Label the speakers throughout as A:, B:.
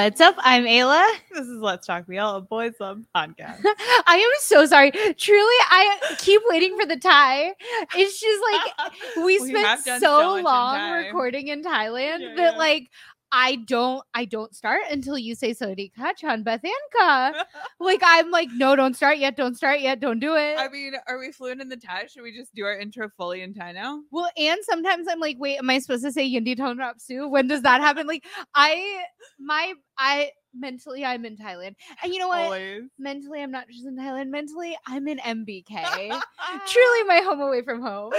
A: What's up? I'm Ayla.
B: This is Let's Talk BL, a boys love podcast.
A: I am so sorry. Truly, I keep waiting for the tie. It's just like we
B: We
A: spent so,
B: so
A: long recording in Thailand
B: Yeah,
A: that
B: yeah.
A: like I don't I don't start until you say Sodi Kachan Bethanka. Like I'm like, no, don't start yet, don't start yet, don't do it.
B: I mean, are we fluent in the Thai? Should we just do our intro fully in Thai now?
A: well, and sometimes I'm like, wait, am I supposed to say Yindi Tonrap Su? When does that happen? Like I my I mentally I'm in Thailand. And you know what?
B: Always.
A: mentally i'm not just in thailand mentally i'm in mbk truly my home away from home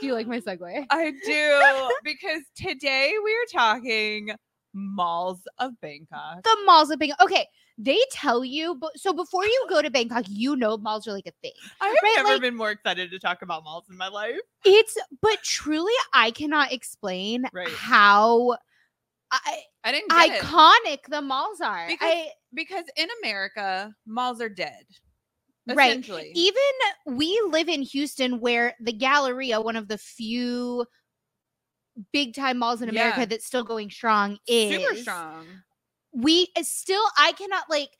A: do you like my segue
B: I do because today we are talking malls of Bangkok.
A: the malls of bangkok okay they tell you but so before you go to bangkok you know malls are like a thing
B: I have
A: right,
B: never
A: like-
B: been more excited to talk about malls in my life.
A: it's but truly i cannot explain
B: Right.
A: how I,
B: I didn't get it.
A: iconic the malls are
B: Because
A: I,
B: because in America, malls are dead.
A: Right. Even we live in houston where the galleria one of the few big time malls in america
B: Yeah.
A: that's still going strong is
B: Super strong.
A: we it's still i cannot like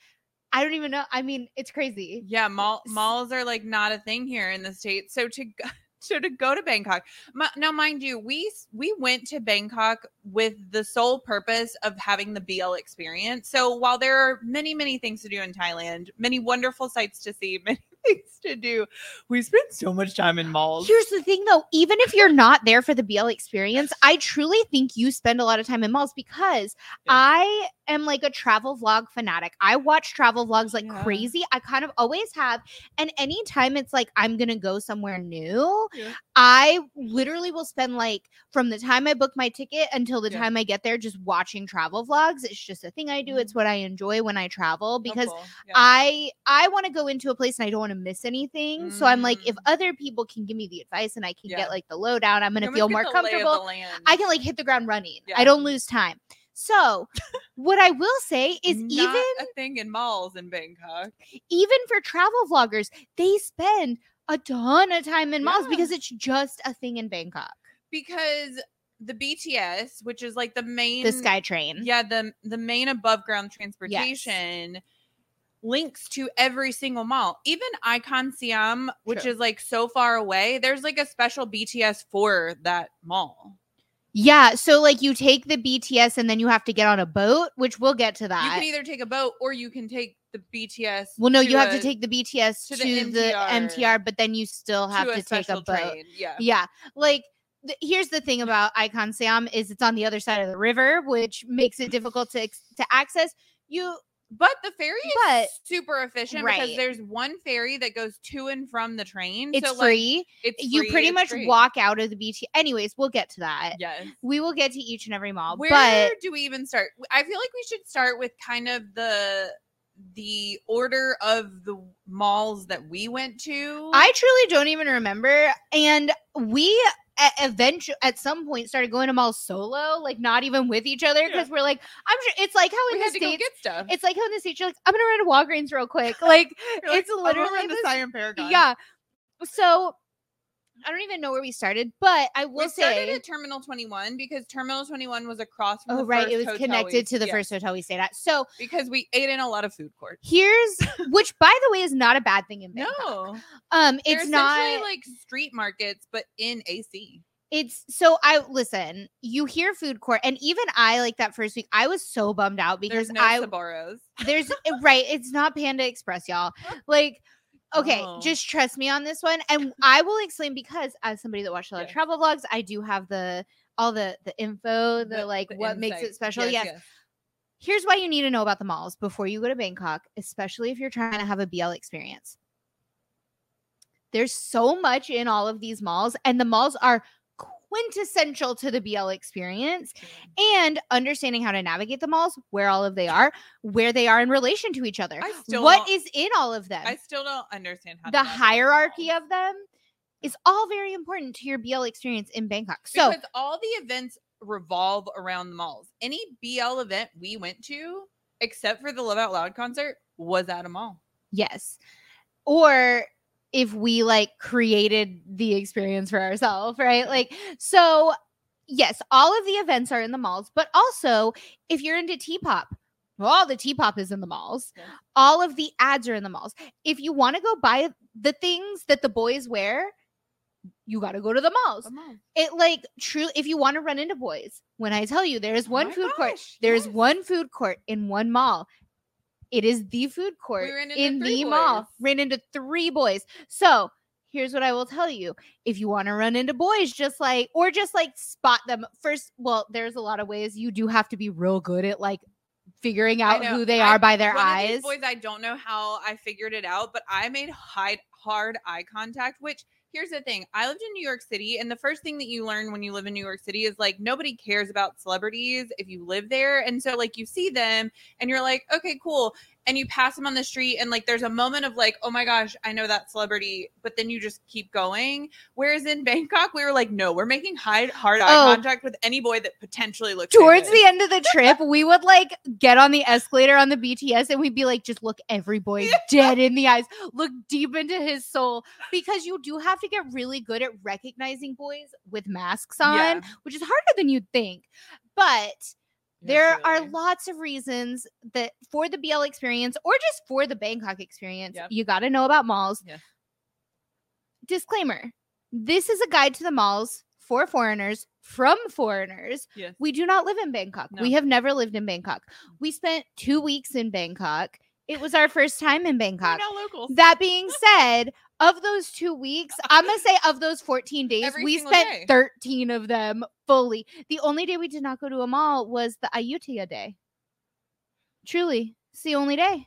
A: i don't even know i mean it's crazy
B: Yeah, mall malls are like not a thing here in the states. So to go, so to go to Bangkok, mi- now mind you, we we went to Bangkok with the sole purpose of having the BL experience. So while there are many many things to do in Thailand, many wonderful sights to see, many things to do, we spent so much time in malls.
A: here's the thing though even if you're not there for the bl experience i truly think you spend a lot of time in malls because
B: Yeah.
A: i am like a travel vlog fanatic i watch travel vlogs like
B: Yeah.
A: crazy i kind of always have and anytime it's like i'm gonna go somewhere new
B: Yeah.
A: i literally will spend like from the time i book my ticket until the time i get there just watching travel vlogs it's just a thing i do it's mm-hmm. what i enjoy when i travel
B: Oh,
A: because
B: cool.
A: I I want to go into a place and I don't want to miss anything. So I'm like, if
B: Mm.
A: other people can give me the advice and I can
B: Yeah.
A: get like the lowdown, I'm gonna
B: almost
A: feel more
B: the lay of the
A: comfortable. I can like hit the ground running.
B: Yeah.
A: I don't lose time. So what I will say is
B: Not
A: even
B: a thing in malls in Bangkok.
A: even for travel vloggers, they spend a ton of time in malls
B: Yeah.
A: because it's just a thing in Bangkok.
B: because the BTS, which is like the main
A: The SkyTrain.
B: yeah the the main above ground transportation links to every single mall even icon siam which
A: True.
B: is like so far away there's like a special bts for that mall
A: Yeah. So like you take the BTS and then you have to get on a boat, which we'll get to that.
B: you can either take a boat or you can take the bts
A: well, no, you have to take the BTS to,
B: to the
A: the,
B: MTR,
A: MTR, but then you still have to, take a boat.
B: train. yeah
A: Yeah. Like th- here's the thing mm. about Icon Siam is it's on the other side of the river, which makes it difficult to to access. You
B: but the ferry is
A: But-
B: super efficient because there's one ferry that goes to and from the train
A: it's
B: so, like,
A: free.
B: it's
A: you pretty much
B: great.
A: walk out of the BT. Anyways, we'll get to that.
B: yes
A: We will get to each and every mall.
B: Where
A: but
B: do we even start? I feel like we should start with kind of the the order of the malls that we went to.
A: I truly don't even remember. And we eventually at some point started going to malls solo, like not even with each other,
B: Yeah.
A: because we're like, I'm sure it's like how in
B: we
A: the
B: had to go
A: states.
B: get stuff.
A: It's like how in the states you're like, I'm gonna run to Walgreens real quick. Like
B: like,
A: it's
B: "I'm over
A: literally
B: in the
A: this-
B: Siam Paragon.
A: Yeah. So I don't even know where we started, but I will
B: we started
A: say.
B: at Terminal 21 because Terminal 21 was across from
A: Oh
B: the
A: right,
B: first
A: it was connected
B: we-
A: to the
B: yeah,
A: first hotel we stayed at. So
B: because we ate in a lot of food courts.
A: here's, which by the way is not a bad thing in Bangkok.
B: No,
A: Um,
B: They're
A: it's not
B: like street markets, but in AC.
A: it's so I listen. You hear food court, and even I like that first week. I was so bummed out because
B: There's no
A: I
B: Saboros.
A: there's right. It's not Panda Express, y'all. Like. Okay,
B: Oh.
A: just trust me on this one, and I will explain because as somebody that watched a lot of travel vlogs, I do have the all the the info, the,
B: The-
A: like
B: the
A: what makes it
B: insight.
A: special. Yes, here's why you need to know about the malls before you go to Bangkok, especially if you're trying to have a BL experience. There's so much in all of these malls, and the malls are quintessential to the BL experience. And understanding how to navigate the malls, where all of they are, where they are in relation to each other.
B: I still
A: What in all of them?
B: I still don't understand how
A: the hierarchy of them is all very important to your BL experience in Bangkok. So
B: because all the events revolve around the malls. Any BL event we went to, except for the Love Out Loud concert, was at a mall.
A: Yes. Or if we like created the experience for ourselves, right? Like, so yes, all of the events are in the malls, but also if you're into T pop, all the T-pop is in the malls.
B: Yes.
A: All of the ads are in the malls. If you want to go buy the things that the boys wear, you got to go to the malls.
B: On.
A: It like true if you want to run into boys. When I tell you there's
B: Oh
A: one
B: my
A: food court, there's
B: yes.
A: one food court in one mall. It is the food court
B: ran into
A: in the mall. Ran into three boys. So here's what I will tell you. If you want to run into boys, just like or just like spot them first. Well, there's a lot of ways you do have to be real good at like figuring out who they
B: I-
A: are by their eyes.
B: boys, I don't know how I figured it out, but I made hide, hard eye contact. Which here's the thing: I lived in New York City, and the first thing that you learn when you live in New York City is like nobody cares about celebrities if you live there, and so like you see them, and you're like, okay, cool, and you pass them on the street, and like there's a moment of like, oh my gosh, I know that celebrity, but then you just keep going. Whereas in Bangkok, we were like, no, we're making hide, hard eye
A: Oh.
B: contact with any boy that potentially looks
A: Towards the end of the trip, we would like get on the escalator on the BTS and we'd be like, just look every boy dead in the eyes, look deep into his soul. Because you do have to get really good at recognizing boys with masks on,
B: Yeah.
A: which is harder than you'd think. But there are lots of reasons that for the BL experience or just for the Bangkok experience,
B: Yep.
A: you got to know about malls.
B: Yes.
A: Disclaimer this is a guide to the malls for foreigners from foreigners.
B: Yes.
A: We do not live in Bangkok. We have never lived in Bangkok. Mm. We spent two weeks in Bangkok. It was our first time in
B: We're
A: Bangkok.
B: locals.
A: That being said, of those two weeks, I'm gonna say of those 14 days,
B: Every
A: we spent
B: day.
A: 13 of them fully. The only day we did not go to a mall was the Ayutthaya day. Truly, it's the only day.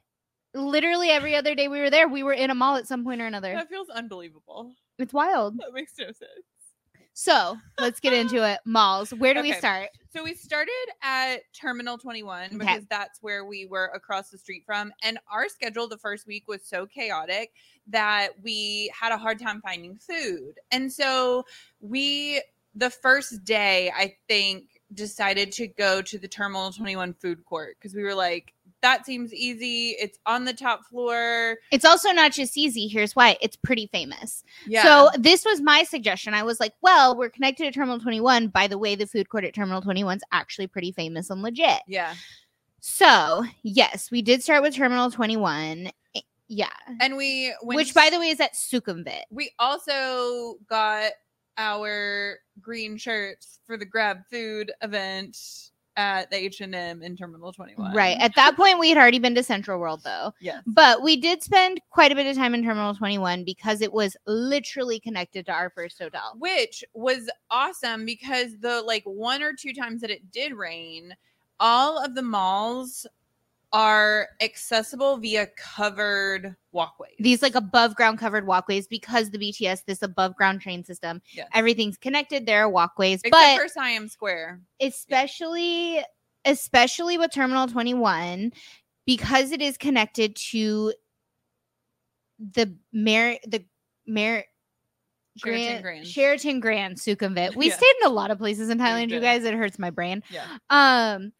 A: Literally every other day we were there, we were in a mall at some point or another.
B: That feels unbelievable.
A: It's wild.
B: That makes no sense.
A: So let's get into it. Malls. Where do we start?
B: So we started at Terminal 21 because that's where we were across the street from. And our schedule the first week was so chaotic that we had a hard time finding food. And so we, the first day, I think, decided to go to the Terminal 21 food court because we were like, that seems easy. It's on the top floor.
A: It's also not just easy. Here's why it's pretty famous.
B: Yeah.
A: So this was my suggestion. I was like, well, we're connected to Terminal 21. By the way, the food court at Terminal 21 is actually pretty famous and legit.
B: yeah.
A: So, yes, we did start with Terminal 21. Eh, Yeah.
B: And we, went
A: Which, by the way, is at Sukhumvit.
B: we also got our green shirts for the grab food event at the H&M in Terminal 21.
A: Right. At that point, we had already been to Central World, though.
B: Yes.
A: But we did spend quite a bit of time in Terminal 21 because it was literally connected to our first hotel.
B: Which was awesome because the like one or two times that it did rain, all of the malls are accessible via covered walkways.
A: These like above ground covered walkways because the BTS, this above ground train system,
B: Yes.
A: everything's connected. There are walkways,
B: Except
A: but
B: for Siam Square.
A: especially especially with terminal 21 because it is connected to the Mer the Mer
B: Sheraton
A: Grand,
B: Grand.
A: Sheraton Grand Sukhumvit. We
B: Yeah.
A: stayed in a lot of places in Thailand, you guys. It hurts my brain.
B: Yeah.
A: Um,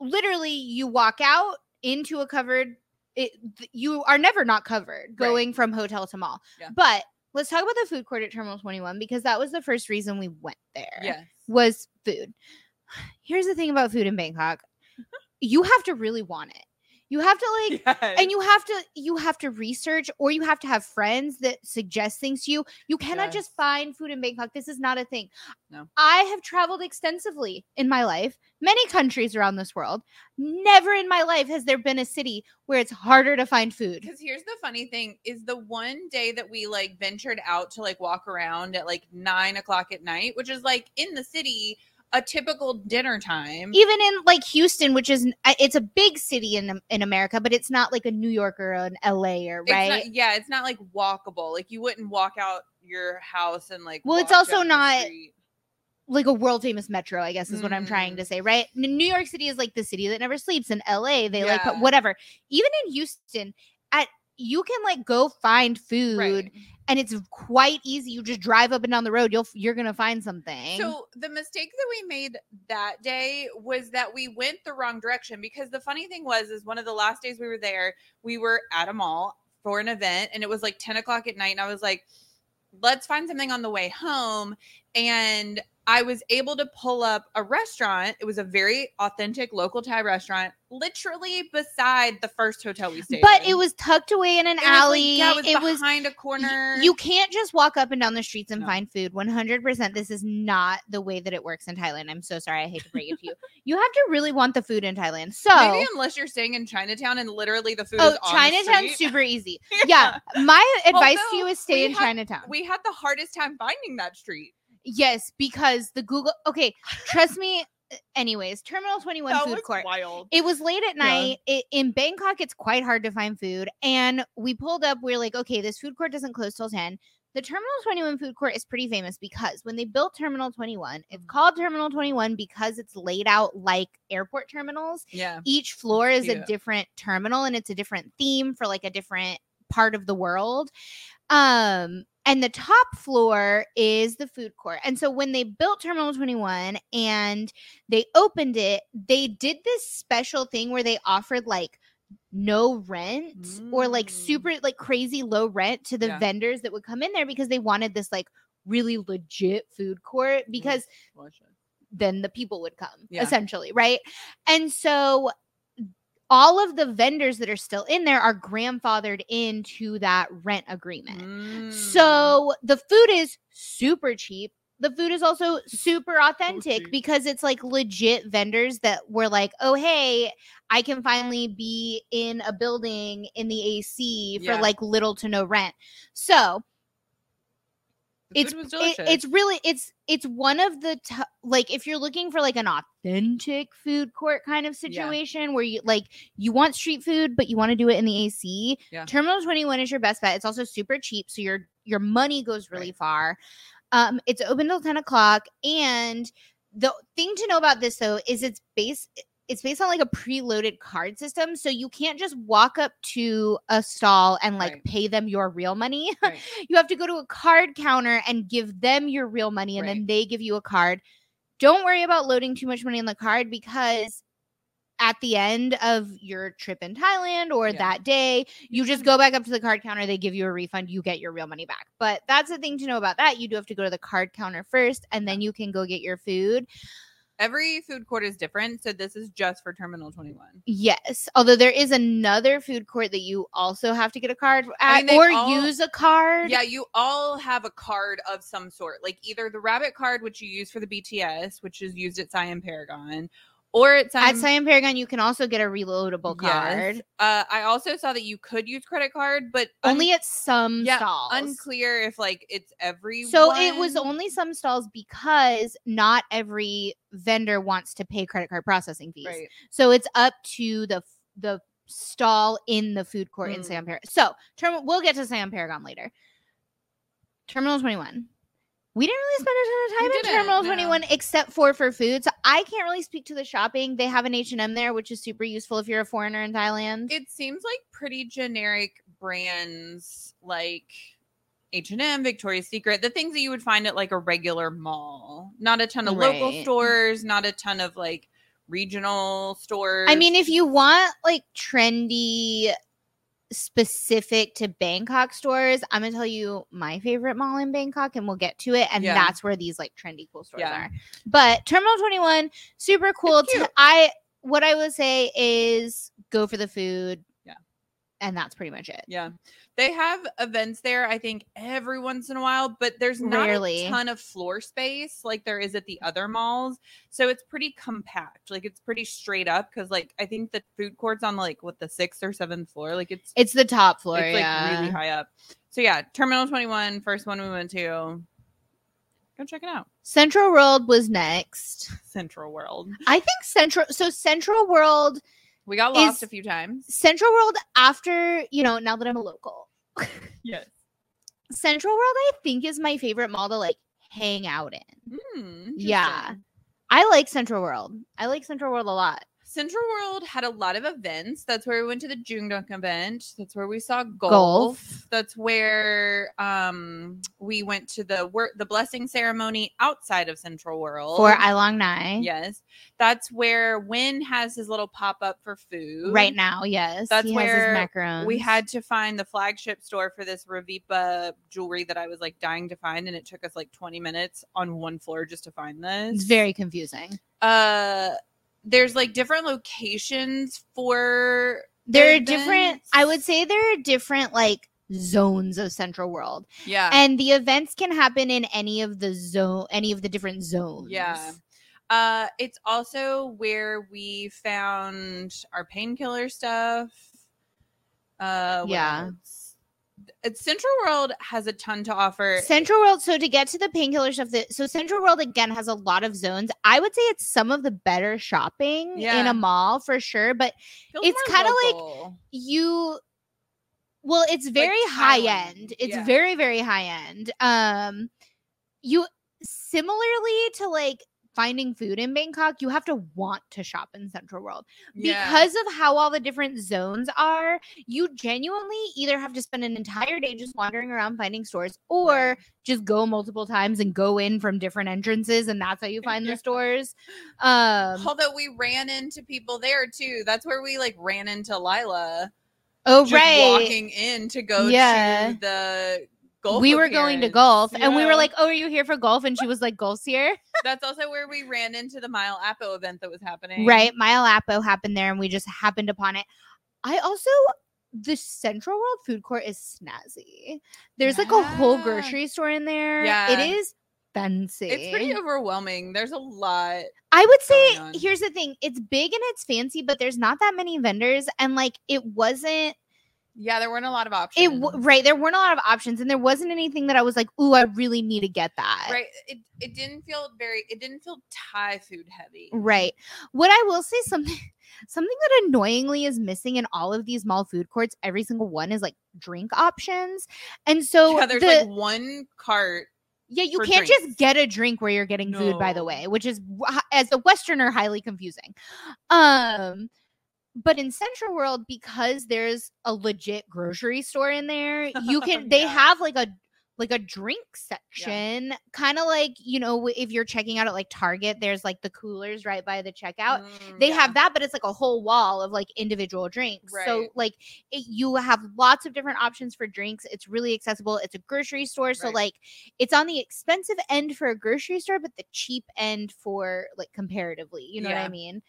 A: literally, you walk out into a covered. It you are never not covered going from hotel to mall.
B: Yeah.
A: But let's talk about the food court at Terminal Twenty One because that was the first reason we went there
B: Yes.
A: was food. Here's the thing about food in Bangkok. You have to really want it. You have to like
B: Yes.
A: and you have to you have to research or you have to have friends that suggest things to you. You cannot just find food in Bangkok. This is not a thing.
B: No.
A: I have traveled extensively in my life, many countries around this world. Never in my life has there been a city where it's harder to find food.
B: Because here's the funny thing is the one day that we like ventured out to like walk around at like nine o'clock at night, which is like in the city, a typical dinner time.
A: Even in like Houston, which is it's a big city in in America, but it's not like a New York or an LA or
B: It's
A: right.
B: not- yeah, it's not like walkable. Like you wouldn't walk out your house and like.
A: Well, it's also not- like a world famous metro, I guess is what I'm trying
B: Mm.
A: to say, right? New York City is like the city that never sleeps. In LA, they like whatever. Even in Houston, at you can like go find food
B: Right.
A: and it's quite easy. You just drive up and down the road, you'll you're gonna find something.
B: So the mistake that we made that day was that we went the wrong direction because the funny thing was is one of the last days we were there, we were at a mall for an event and it was like 10 o'clock at night and I was like, let's find something on the way home. And I was able to pull up a restaurant. It was a very authentic local Thai restaurant, literally beside the first hotel we stayed.
A: But
B: in.
A: it was tucked away in an
B: It was, like,
A: alley.
B: yeah, it was
A: it was
B: behind a corner.
A: You can't just walk up and down the streets and
B: No.
A: find food. 100%. This is not the way that it works in Thailand. I'm so sorry. I hate to break it to you. You have to really want the food in Thailand. So,
B: maybe unless you're staying in Chinatown and literally the food
A: oh, Chinatown's super easy. Yeah. My advice to you is stay in
B: had-
A: Chinatown.
B: We had the hardest time finding that street.
A: Yes, because the Google, okay, trust me. Anyways, Terminal 21
B: that
A: food
B: was
A: court.
B: wild.
A: It was late at
B: Yeah.
A: night. It, in Bangkok, it's quite hard to find food. And we pulled up, we are like, okay, this food court doesn't close till 10. The Terminal 21 food court is pretty famous because when they built Terminal 21, it's
B: Mhm.
A: called Terminal 21 because it's laid out like airport terminals.
B: Yeah.
A: Each floor is a different terminal and it's a different theme for like a different part of the world. Um, and the top floor is the food court. And so when they built Terminal 21 and they opened it, they did this special thing where they offered like no rent or like
B: Mm.
A: super like crazy low rent to the
B: Yeah.
A: vendors that would come in there because they wanted this like really legit food court because then the people would come
B: Yeah.
A: essentially right and so all of the vendors that are still in there are grandfathered into that rent agreement
B: Mm.
A: so the food is super cheap the food is also super authentic
B: cheap.
A: because it's like legit vendors that were like oh hey i can finally be in a building in the ac for
B: Yeah.
A: like little to no rent so
B: The
A: it's it- it's really it's it's one of the t- like if you're looking for like an authentic food court kind of
B: Yeah.
A: situation where you like you want street food but you want to do it in the AC.
B: Yeah.
A: Terminal 21 is your best bet. It's also super cheap, so your your money goes really
B: Right.
A: far. Um, it's open till 10 o'clock, and the thing to know about this though is it's based it's based on like a preloaded card system, so you can't just walk up to a stall and like
B: Right.
A: pay them your real money.
B: Right.
A: you have to go to a card counter and give them your real money and then they give you a card. Don't worry about loading too much money on the card because at the end of your trip in Thailand or
B: Yeah.
A: that day, you just go back up to the card counter, they give you a refund, you get your real money back. But that's the thing to know about that. You do have to go to the card counter first and then you can go get your food.
B: Every food court is different, so this is just for Terminal 21.
A: Yes. Although there is another food court that you also have to get a card at
B: I mean,
A: or
B: all-
A: use a card.
B: Yeah, you all have a card of some sort, like either the rabbit card, which you use for the BTS, which is used at Siam Paragon, or at Siam,
A: At Paragon, you can also get a reloadable
B: Yes.
A: card.
B: Uh, I also saw that you could use credit card, but un-
A: only at some
B: yeah,
A: stalls.
B: unclear if like it's every.
A: So it was only some stalls because not every vendor wants to pay credit card processing fees.
B: right.
A: So it's up to the the stall in the food court in
B: Mm.
A: Siam Paragon. So term- we'll get to Siam Paragon later. Terminal 21. We didn't really spend a ton of time in Terminal
B: no.
A: 21 except for for food. So I can't really speak to the shopping. They have an H&M there, which is super useful if you're a foreigner in Thailand.
B: It seems like pretty generic brands like H&M, Victoria's Secret, the things that you would find at like a regular mall. Not a ton of local stores, not a ton of like regional stores.
A: I mean, if you want like trendy, specific to Bangkok stores, I'm gonna tell you my favorite mall in Bangkok, and we'll get to it. And
B: Yeah.
A: that's where these like trendy cool stores
B: Yeah.
A: are. But Terminal 21, super cool. T-. I what I would say is go for the food. And that's pretty much it.
B: Yeah. They have events there, I think, every once in a while, but there's not
A: Rarely.
B: a ton of floor space like there is at the other malls. So it's pretty compact. Like it's pretty straight up because like I think the food court's on like what the sixth or seventh floor. Like it's
A: It's the top floor.
B: it's like
A: yeah.
B: really high up. So yeah, Terminal 21, first one we went to. Go check it out.
A: Central World was next.
B: Central World.
A: I think Central so Central World
B: We got lost a few times.
A: Central World after, you know, now that I'm a local.
B: Yes.
A: Central World, I think, is my favorite mall to like hang out in.
B: Hmm,
A: Yeah. I like Central World. I like Central World a lot.
B: Central World had a lot of events. That's where we went to the JoongDunk event. That's where we saw Gulf.
A: Gulf.
B: That's where um we went to the work the blessing ceremony outside of Central World.
A: For Ilong Nai.
B: yes. That's where Win has his little pop up for food.
A: Right now, yes.
B: That's
A: he
B: where
A: macarons.
B: We had to find the flagship store for this Revipa jewelry that I was like dying to find, and it took us like 20 minutes on one floor just to find this.
A: It's very confusing.
B: uh there's like different locations for
A: There are different, I would say there are different like zones of Central World.
B: yeah
A: And the events can happen in any of the zone any of the different zones.
B: Yeah. uh it's also where we found our painkiller stuff uh
A: Yeah.
B: else? Central World has a ton to offer.
A: Central World. So to get to the painkiller stuff, that so Central World again has a lot of zones. I would say it's some of the better shopping in a mall for sure. But
B: Feels
A: it's kinda like- you, well, it's very high end. It's
B: yeah.
A: very very high end. Um, you similarly to like finding food in Bangkok, you have to want to shop in Central World.
B: Yeah.
A: because of how all the different zones are, you genuinely either have to spend an entire day just wandering around finding stores or
B: Right.
A: just go multiple times and go in from different entrances and that's how you find the stores. Um
B: Although we ran into people there too. That's where we like ran into Lila.
A: oh right.
B: walking in to go
A: Yeah.
B: to the Gulf.
A: we were going to
B: appearance.
A: Gulf and we were like, "Oh, are you here for Gulf?" and she was like, "Gulf's here."
B: That's also where we ran into the Mile Apo event that was happening.
A: Right. Mile Apo happened there and we just happened upon it. I also the Central World food court is snazzy. There's like a whole grocery store in there.
B: Yeah.
A: It is fancy.
B: It's pretty overwhelming. There's a lot.
A: I would say here's the thing. It's big and it's fancy, but there's not that many vendors and like it wasn't
B: Yeah, there weren't a lot of options.
A: it w- right, there weren't a lot of options and there wasn't anything that I was like, "Ooh, I really need to get that."
B: Right. It it didn't feel very. It didn't feel Thai food heavy.
A: Right. What I will say something something that annoyingly is missing in all of these mall food courts, every single one is like drink options. And so
B: yeah, there's
A: the,
B: like one cart.
A: yeah, you can't
B: drinks.
A: just get a drink where you're getting food by the way, which is as a westerner highly confusing. Um but in Central World because there's a legit grocery store in there, you can they have like a like a drink section, kind of like, you know, if you're checking out at like Target, there's like the coolers right by the checkout.
B: Mm,
A: they
B: yeah.
A: have that but it's like a whole wall of like individual drinks. So like it, you have lots of different options for drinks. It's really accessible. It's a grocery store so
B: Right.
A: like it's on the expensive end for a grocery store but the cheap end for like comparatively you know what i mean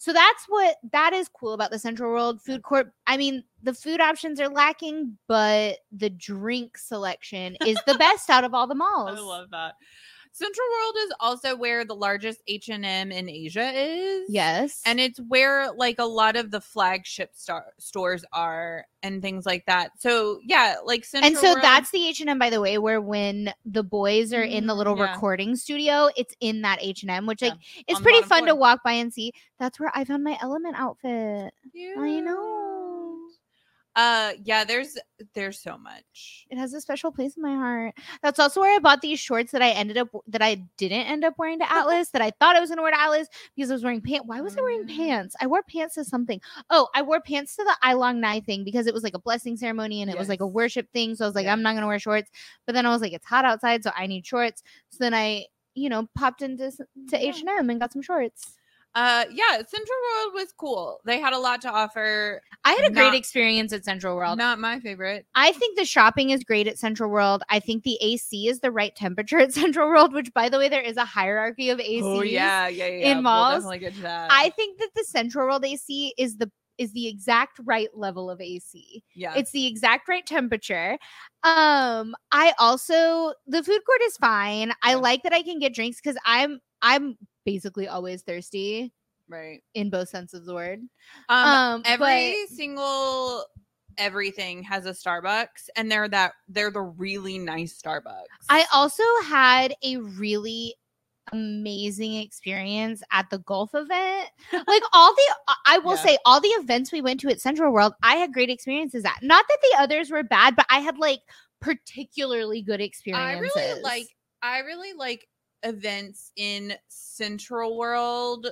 A: so that's what that is cool about the central world food court. I mean the food options are lacking but the drink selection is the best out of all the malls.
B: I love that. Central World is also where the largest H and M in Asia is.
A: yes
B: and it's where like a lot of the flagship star- stores are and things like that. So yeah, like Central
A: and so
B: World-
A: that's the H&M by the way where when the boys are in the
B: Mhm,
A: little
B: yeah.
A: recording studio it's in that H&M which like
B: Yeah,
A: it's
B: on
A: pretty fun to walk by and see that's where I found my element outfit I know
B: Uh yeah, there's there's so much.
A: it has a special place in my heart. That's also where I bought these shorts that I ended up that I didn't end up wearing to Atlas that I thought I was going to wear to Atlas because I was wearing pants why was I wearing
B: Mm.
A: pants? I wore pants to something. Oh I wore pants to the Ilong Nai thing because it was like a blessing ceremony and it was like a worship thing so I was like
B: Yeah.
A: I'm not going to wear shorts. But then I was like it's hot outside so I need shorts. So then I you know popped into to H&M and got some shorts
B: Uh yeah, Central World was cool. They had a lot to offer.
A: I had a great experience at Central World
B: Not my favorite.
A: I think the shopping is great at Central World. I think the AC is the right temperature at Central World, which by the way, there is a hierarchy of ACs.
B: Oh yeah, yeah, yeah.
A: in
B: We'll
A: malls,
B: definitely get to that.
A: I think that the Central World AC is the is the exact right level of AC.
B: yeah.
A: It's the exact right temperature. Um, I also the food court is fine. I like that I can get drinks because I'm I'm basically always thirsty
B: right.
A: in both senses of the word.
B: Um,
A: Um,
B: every single everything has a Starbucks, and they're that they're the really nice Starbucks.
A: I also had a really amazing experience at the Gulf event. Like all the uh, I will
B: Yeah.
A: say all the events we went to at Central World, I had great experiences at. Not that the others were bad, but I had like particularly good experiences.
B: I really like I really like events in Central World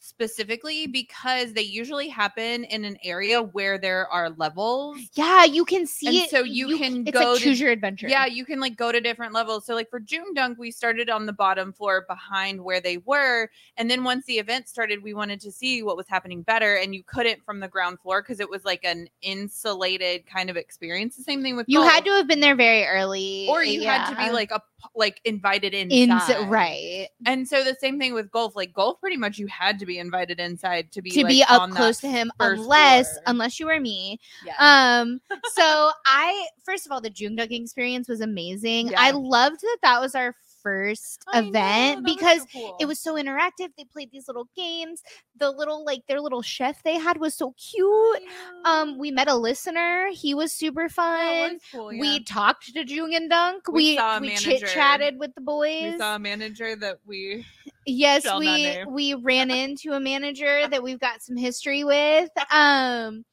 B: specifically because they usually happen in an area where there are levels.
A: Yeah, you can see
B: And
A: it.
B: so you can
A: it's
B: go
A: like
B: to-
A: choose your adventure.
B: Yeah, you can like go to different levels. So like for Joong Dunk, we started on the bottom floor behind where they were, and then once the event started, we wanted to see what was happening better, and you couldn't from the ground floor because it was like an insulated kind of experience. The same thing with
A: you
B: Gulf.
A: had to have been there very early,
B: or you had to be like a like invited
A: in
B: inside,
A: right
B: And so the same thing with Gulf. Like Gulf, pretty much you had to be invited inside to be
A: to
B: like,
A: be up close to him, unless
B: floor.
A: unless you were me.
B: Yeah.
A: Um, so I first of all, the Joong Dunk experience was amazing. I loved that that was our first
B: I know,
A: event
B: that was so
A: because
B: cool.
A: it was so interactive. They played these little games. The little like their little chef they had was so cute. Um, we met a listener. He was super fun.
B: was cool,
A: We talked to Joong and Dunk.
B: We
A: We we chit chatted with the boys.
B: we saw a manager that we
A: yes, we we ran into a manager that we've got some history with. Um,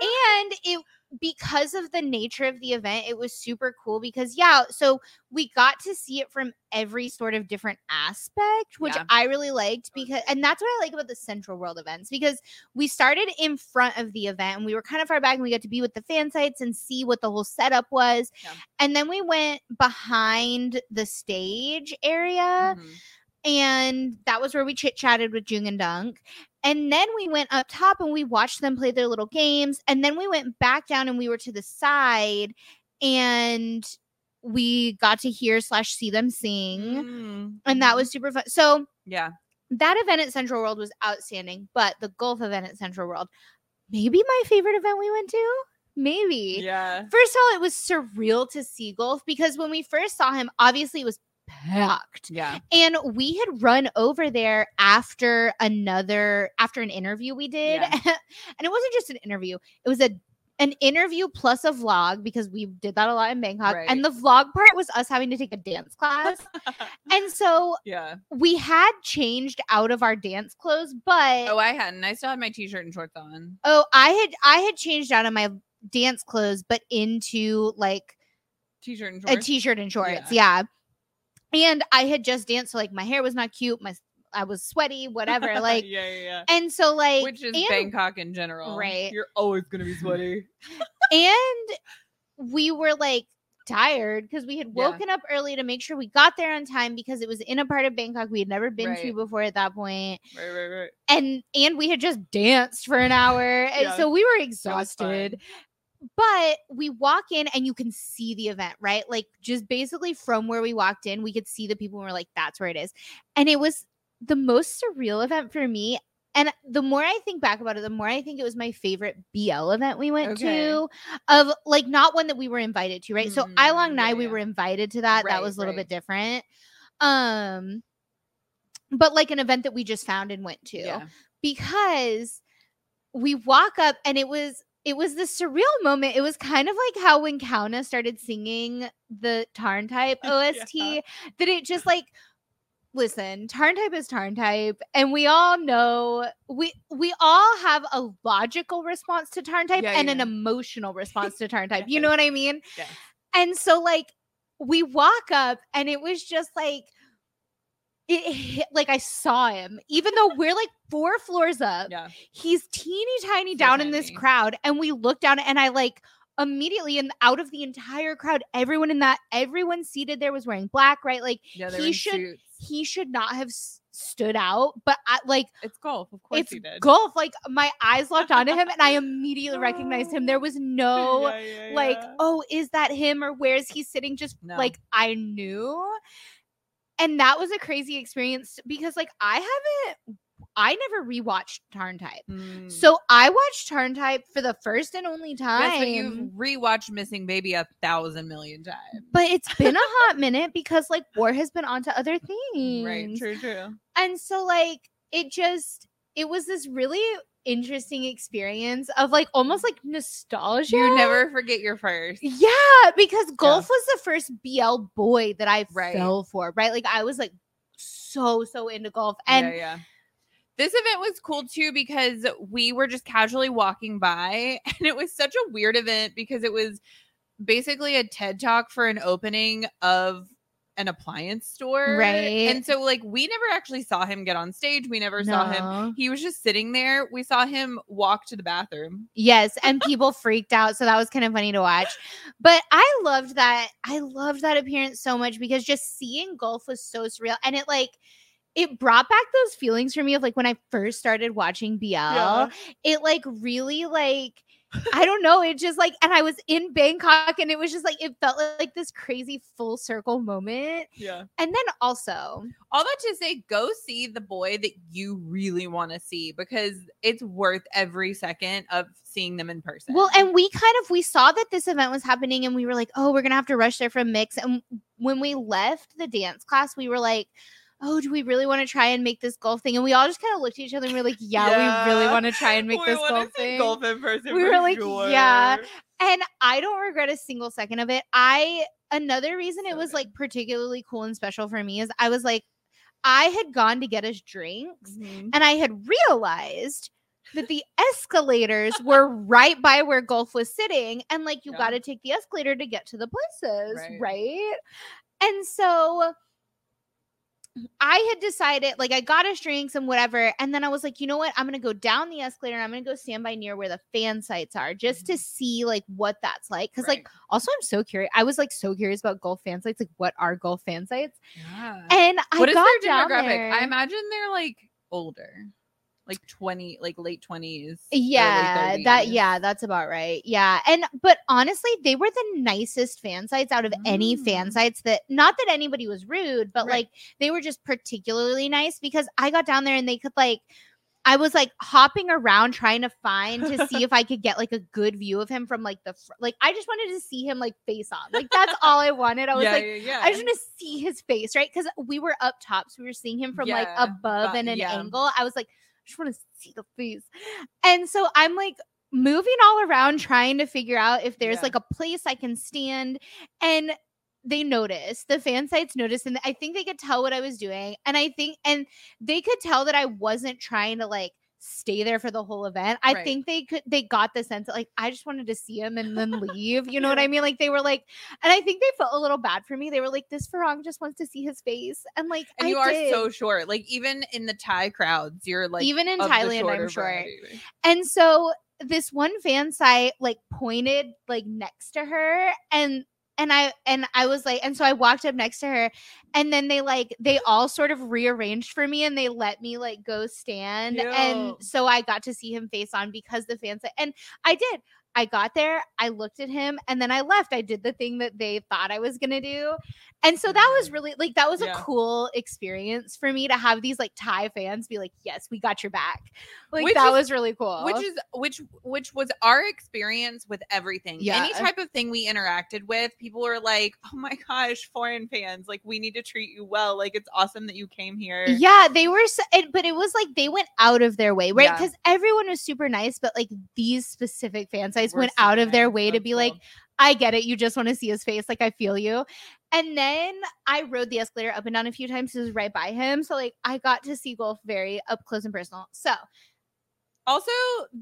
A: and it because of the nature of the event, it was super cool because yeah, so we got to see it from every sort of different aspect, which
B: Yeah.
A: I really liked because and that's what I like about the Central World events because we started in front of the event and we were kind of far back and we got to be with the fan sites and see what the whole setup was.
B: Yeah.
A: And then we went behind the stage area
B: Mhm.
A: And that was where we chit chatted with Joong and Dunk. And then we went up top and we watched them play their little games. And then we went back down and we were to the side and we got to hear slash see them sing.
B: Mm,
A: And that was super fun. So
B: yeah.
A: that event at Central World was outstanding, but the Gulf event at Central World, maybe my favorite event we went to. Maybe.
B: Yeah.
A: First of all, it was surreal to see Gulf because when we first saw him, obviously it was packed.
B: Yeah.
A: And we had run over there after another after an interview we did.
B: Yeah.
A: and it wasn't just an interview. It was a an interview plus a vlog because we did that a lot in Bangkok.
B: Right.
A: And the vlog part was us having to take a dance class. and so
B: yeah.
A: we had changed out of our dance clothes, but
B: Oh, I hadn't. I still had my t-shirt and shorts on.
A: oh, I had I had changed out of my dance clothes, but into like
B: T-shirt and
A: a
B: shorts.
A: t-shirt and shorts yeah. And i had just danced so like my hair was not cute my i was sweaty whatever like
B: yeah, yeah, yeah.
A: and so like
B: Which is
A: and,
B: Bangkok in general.
A: Right.
B: You're always gonna be sweaty.
A: and we were like tired because we had
B: Yeah.
A: woken up early to make sure we got there on time because it was in a part of bangkok we had never been to before at that point
B: right, right, right.
A: and and we had just danced for an hour and
B: Yeah.
A: so we were exhausted. But we walk in and you can see the event right? Like just basically from where we walked in we could see the people and we're like that's where it is. And it was the most surreal event for me. And the more i think back about it the more i think it was my favorite bl event we went
B: Okay.
A: to of like not one that we were invited to right? So
B: Mm,
A: i long
B: yeah,
A: night we were invited to that. That was a little
B: right.
A: bit different. Um but like an event that we just found and went to
B: Yeah.
A: because we walk up and it was it was this surreal moment. It was kind of like how when Kauna started singing the TharnType OST,
B: Yeah.
A: that it just like listen, TharnType is TharnType, and we all know we we all have a logical response to TharnType
B: Yeah,
A: and an emotional response to TharnType. You know what I mean? And so like we walk up and it was just like it hit, like I saw him, even though we're like four floors up.
B: Yeah.
A: He's teeny tiny
B: So
A: down in this crowd, and we look down and I like immediately and out of the entire crowd, everyone in that everyone seated there was wearing black, right? Like
B: Yeah.
A: He should-
B: suits.
A: he should not have s- stood out, but I like
B: It's Gulf. Of course
A: it's
B: he did.
A: Gulf. Like my eyes locked onto him, and I immediately recognized him. There was no
B: Yeah, yeah,
A: like, oh, is that him or where is he sitting? Just
B: No.
A: like I knew. And that was a crazy experience because like I haven't I never rewatched TharnType.
B: Mm.
A: So I watched TharnType for the first and only time.
B: Yes, you've rewatched Missing Baby a thousand million times.
A: but it's been a hot minute because like war has been onto other things.
B: Right. True. True.
A: And so like it just it was this really interesting experience of like almost like nostalgia.
B: You never forget your first.
A: Yeah, because Gulf was the first BL boy that I
B: Right.
A: fell for, right? Like I was like so so into Gulf and
B: yeah, yeah. This event was cool too because we were just casually walking by, and it was such a weird event because it was basically a TED talk for an opening of an appliance store.
A: Right.
B: And so like we never actually saw him get on stage. We never saw him. He was just sitting there. We saw him walk to the bathroom.
A: Yes, and people freaked out, so that was kind of funny to watch. But I loved that. I loved that appearance so much because just seeing Gulf was so surreal, and it like it brought back those feelings for me of like when I first started watching BL. It like really like I don't know. It just like, and I was in Bangkok, and it was just like it felt like this crazy full circle moment.
B: Yeah.
A: And then also,
B: All that to say, go see the boy that you really want to see because it's worth every second of seeing them in person.
A: Well, and we kind of we saw that this event was happening and we were like, "Oh, we're going to have to rush there from mix." And when we left the dance class, we were like, "Oh, do we really want to try and make this Gulf thing?" And we all just kind of looked at each other and we were like, "Yeah, we really want to try and make
B: We
A: this
B: Gulf
A: thing."
B: Gulf in person.
A: We were like,
B: sure.
A: yeah. And I don't regret a single second of it. I another reason it was
B: good.
A: like particularly cool and special for me is I was like I had gone to get us drinks
B: Mhm.
A: and I had realized that the escalators were right by where Gulf was sitting. And like, you
B: Yeah.
A: got to take the escalator to get to the places,
B: Right.
A: right? And so I had decided, like, I got us drinks and whatever. And then I was like, you know what? I'm going to go down the escalator and I'm going to go stand by near where the fan sites are just to mm-hmm. see, like, what that's like. Cause, like, also, I'm so curious. I was like so curious about Gulf fan sites. Like, what are Gulf fan sites?
B: Yeah.
A: And I
B: what is
A: got
B: their
A: down
B: demographic?
A: there.
B: I imagine they're like older, like twenty, like late twenties.
A: Yeah, that yeah, that's about right. Yeah. And but honestly, they were the nicest fan sites out of any fan
B: Mm.
A: sites that not that anybody was rude, but
B: Right.
A: like they were just particularly nice because I got down there and they could like I was like hopping around trying to find to see if I could get like a good view of him from like the fr- like I just wanted to see him like face on. Like that's all I wanted. I was
B: yeah,
A: like
B: yeah, yeah.
A: I just want to see his face, right? Because we were up top, so we were seeing him from like above and an angle. I was like, just want to see the face. And so I'm like moving all around trying to figure out if there's
B: Yeah.
A: like a place I can stand. And they noticed, the fan sites noticed, and I think they could tell what I was doing. And I think, and they could tell that I wasn't trying to like stay there for the whole event. I
B: Right.
A: think they could they got the sense that like I just wanted to see him and then leave. You know what I mean? Like they were like, and I think they felt a little bad for me. They were like, this Farang just wants to see his face. And like
B: and
A: I
B: you are
A: did.
B: so short. Like even in the Thai crowds, you're like
A: even in Thailand, I'm sure. And so this one fan site like pointed like next to her and and I and I was like and so I walked up next to her and then they like they mm. all sort of rearranged for me and they let me like go stand and so I got to see him face on because the fans and I did I got there, I looked at him, and then I left. I did the thing that they thought I was gonna do. And so that was
B: Mhm.
A: really like that was
B: Yeah.
A: a cool experience for me to have these like Thai fans be like, Yes, we got your back. Like
B: Which
A: that
B: is-
A: was really cool.
B: which is which which was our experience with everything
A: Yeah.
B: any type of thing we interacted with people were like oh my gosh foreign fans like we need to treat you well like it's awesome that you came here
A: Yeah, they were, so, it, but it was like they went out of their way, right?
B: Yeah.
A: Because everyone was super nice, but like these specific fans, sites
B: We're
A: went out of their way to
B: That's
A: be like. I get it. You just want to see his face. Like, I feel you. And then I rode the escalator up and down a few times. It was right by him. So, like, I got to see Gulf very up close and personal. So,
B: also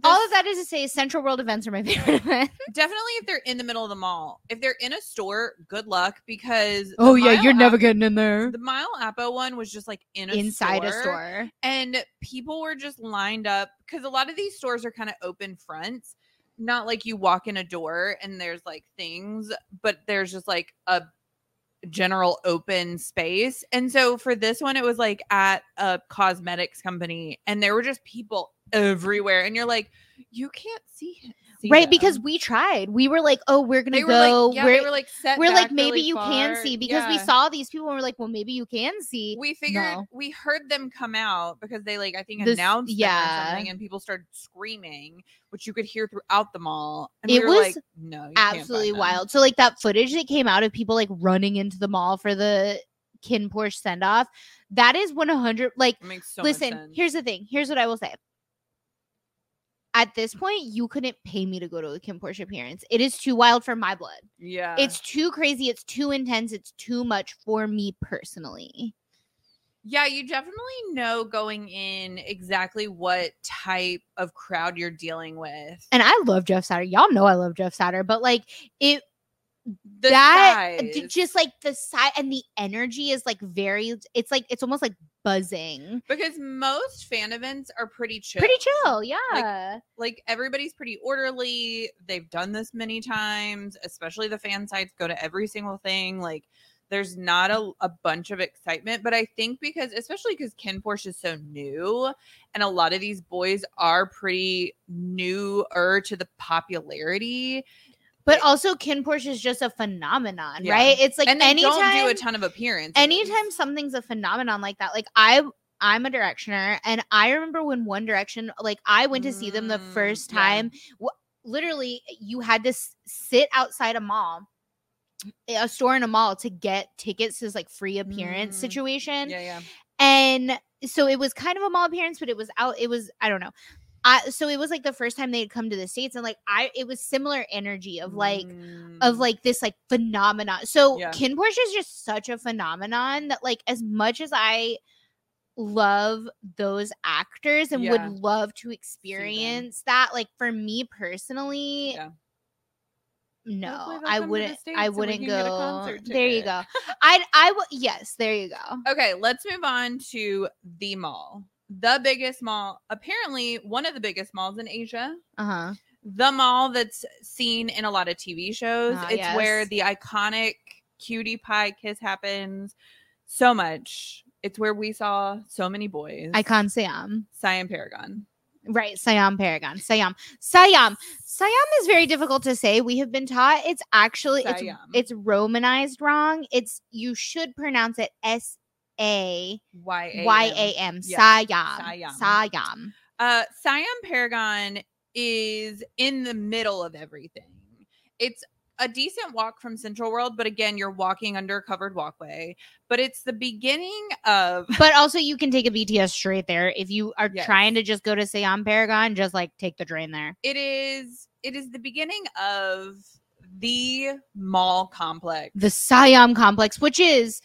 A: all of that is to say, Central World events are my favorite event.
B: definitely if they're in the middle of the mall if they're in a store good luck because the
A: Oh,
B: Mile never
A: getting in there.
B: the mile apo one was just like in a
A: Inside a
B: store.
A: store.
B: and people were just lined up because a lot of these stores are kind of open fronts not like you walk in a door and there's like things but there's just like a general open space and so for this one it was like at a cosmetics company and there were just people everywhere and you're like you can't see, see
A: Right.
B: them.
A: Because we tried. We were like, oh, we're going to
B: they were
A: go.
B: like yeah
A: we're
B: they were like set
A: we're like maybe
B: really
A: you can see because we saw these people and we're like well maybe you can see
B: we figured
A: No.
B: we heard them come out because they like I think
A: This-
B: announced them
A: yeah.
B: or something and people started screaming, which you could hear throughout the mall. And we
A: It
B: were
A: was
B: like, no,
A: absolutely wild so like that footage that came out of people like running into the mall for the KinnPorsche send off that is 100 like
B: so
A: listen here's the thing here's what i will say at this point you couldn't pay me to go to a KinnPorsche appearance. It is too wild for my blood.
B: Yeah,
A: it's too crazy. It's too intense. It's too much for me personally.
B: Yeah, you definitely know going in exactly what type of crowd you're dealing with.
A: and I love Jeff Satur. Y'all know I love Jeff Satur, but like it
B: The
A: that uh,
B: size.
A: just like the side and the energy is like very it's like it's almost like buzzing
B: because most fan events are pretty chill.
A: pretty chill yeah
B: like everybody's pretty orderly. They've done this many times, especially the fan sites go to every single thing. Like there's not a, a bunch of excitement, but I think because especially because KinnPorsche is so new and a lot of these boys are pretty newer to the popularity.
A: But also KinnPorsche is just a phenomenon
B: Yeah.
A: right it's like
B: and they
A: anytime
B: don't do a ton of appearance.
A: anytime something's a phenomenon like that like i i'm a directioner and i remember when one direction like i went to see them the
B: Mm,
A: first
B: yeah.
A: time wh- literally you had to s- sit outside a mall a store in a mall to get tickets to this like free appearance
B: Mm.
A: situation
B: Yeah, yeah.
A: and so it was kind of a mall appearance but it was out it was i don't know I, so it was like the first time they had come to the states and like i it was similar energy of like of
B: Mm.
A: like this like phenomenon. So
B: Yeah.
A: KinnPorsche is just such a phenomenon that like as much as I love those actors and
B: Yeah.
A: would love to experience that, like for me personally,
B: Yeah.
A: no, I
B: come to the
A: wouldn't. I wouldn't
B: can get a
A: go. There you go. I I would. Yes, there you go.
B: Okay, let's move on to the mall. The biggest mall, apparently one of the biggest malls in Asia.
A: Uh huh.
B: The mall that's seen in a lot of TV shows.
A: Ah,
B: it's where the iconic cutie pie kiss happens so much. It's where we saw so many boys.
A: Icon Siam.
B: Siam Paragon.
A: Right, Siam Paragon. Siam. Siam. Siam is very difficult to say. We have been taught it's actually it's it's romanized wrong. It's you should pronounce it S A
B: Y A
A: Y
B: M.
A: A M.
B: Yeah,
A: Siam.
B: Siam.
A: Siam.
B: Uh, Siam Paragon is in the middle of everything. It's a decent walk from Central World, but again, you're walking under a covered walkway. But it's the beginning of
A: But also you can take a BTS straight there. If you are
B: Yes.
A: trying to just go to Siam Paragon, just like take the train there.
B: it is it is the beginning of the mall complex.
A: The Siam complex, which is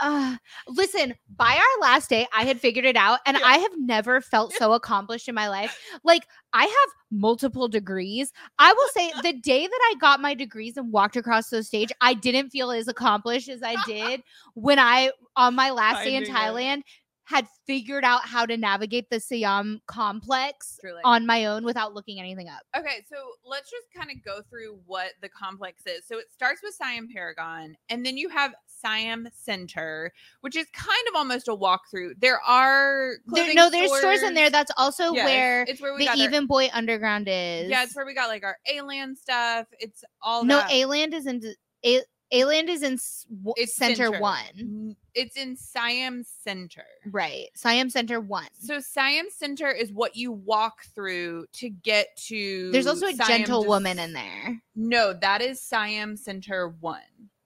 A: uh listen, by our last day, I had figured it out, and
B: Yeah.
A: I have never felt so accomplished in my life. Like I have multiple degrees. I will say the day that I got my degrees and walked across the stage, I didn't feel as accomplished as I did when I on my last day in
B: Thailand. it.
A: Had figured out how to navigate the Siam complex
B: Truly.
A: on my own without looking anything up.
B: Okay, so let's just kind of go through what the complex is. So it starts with Siam Paragon, and then you have Siam Center, which is kind of almost a walkthrough. There are
A: There, no, there's stores in there. That's also
B: Yes,
A: where
B: it's where we
A: the
B: got our-
A: Even Boy Underground is.
B: yeah, it's where we got like our A Land stuff. It's all
A: no. A-Land is in A- A-Land is in s- w-
B: It's
A: Center,
B: Center.
A: One.
B: It's in Siam Center.
A: Right. Siam Center One.
B: So Siam Center is what you walk through to get to.
A: There's also a
B: Siam
A: gentle
B: Dis-
A: woman in there.
B: No, that is Siam Center 1.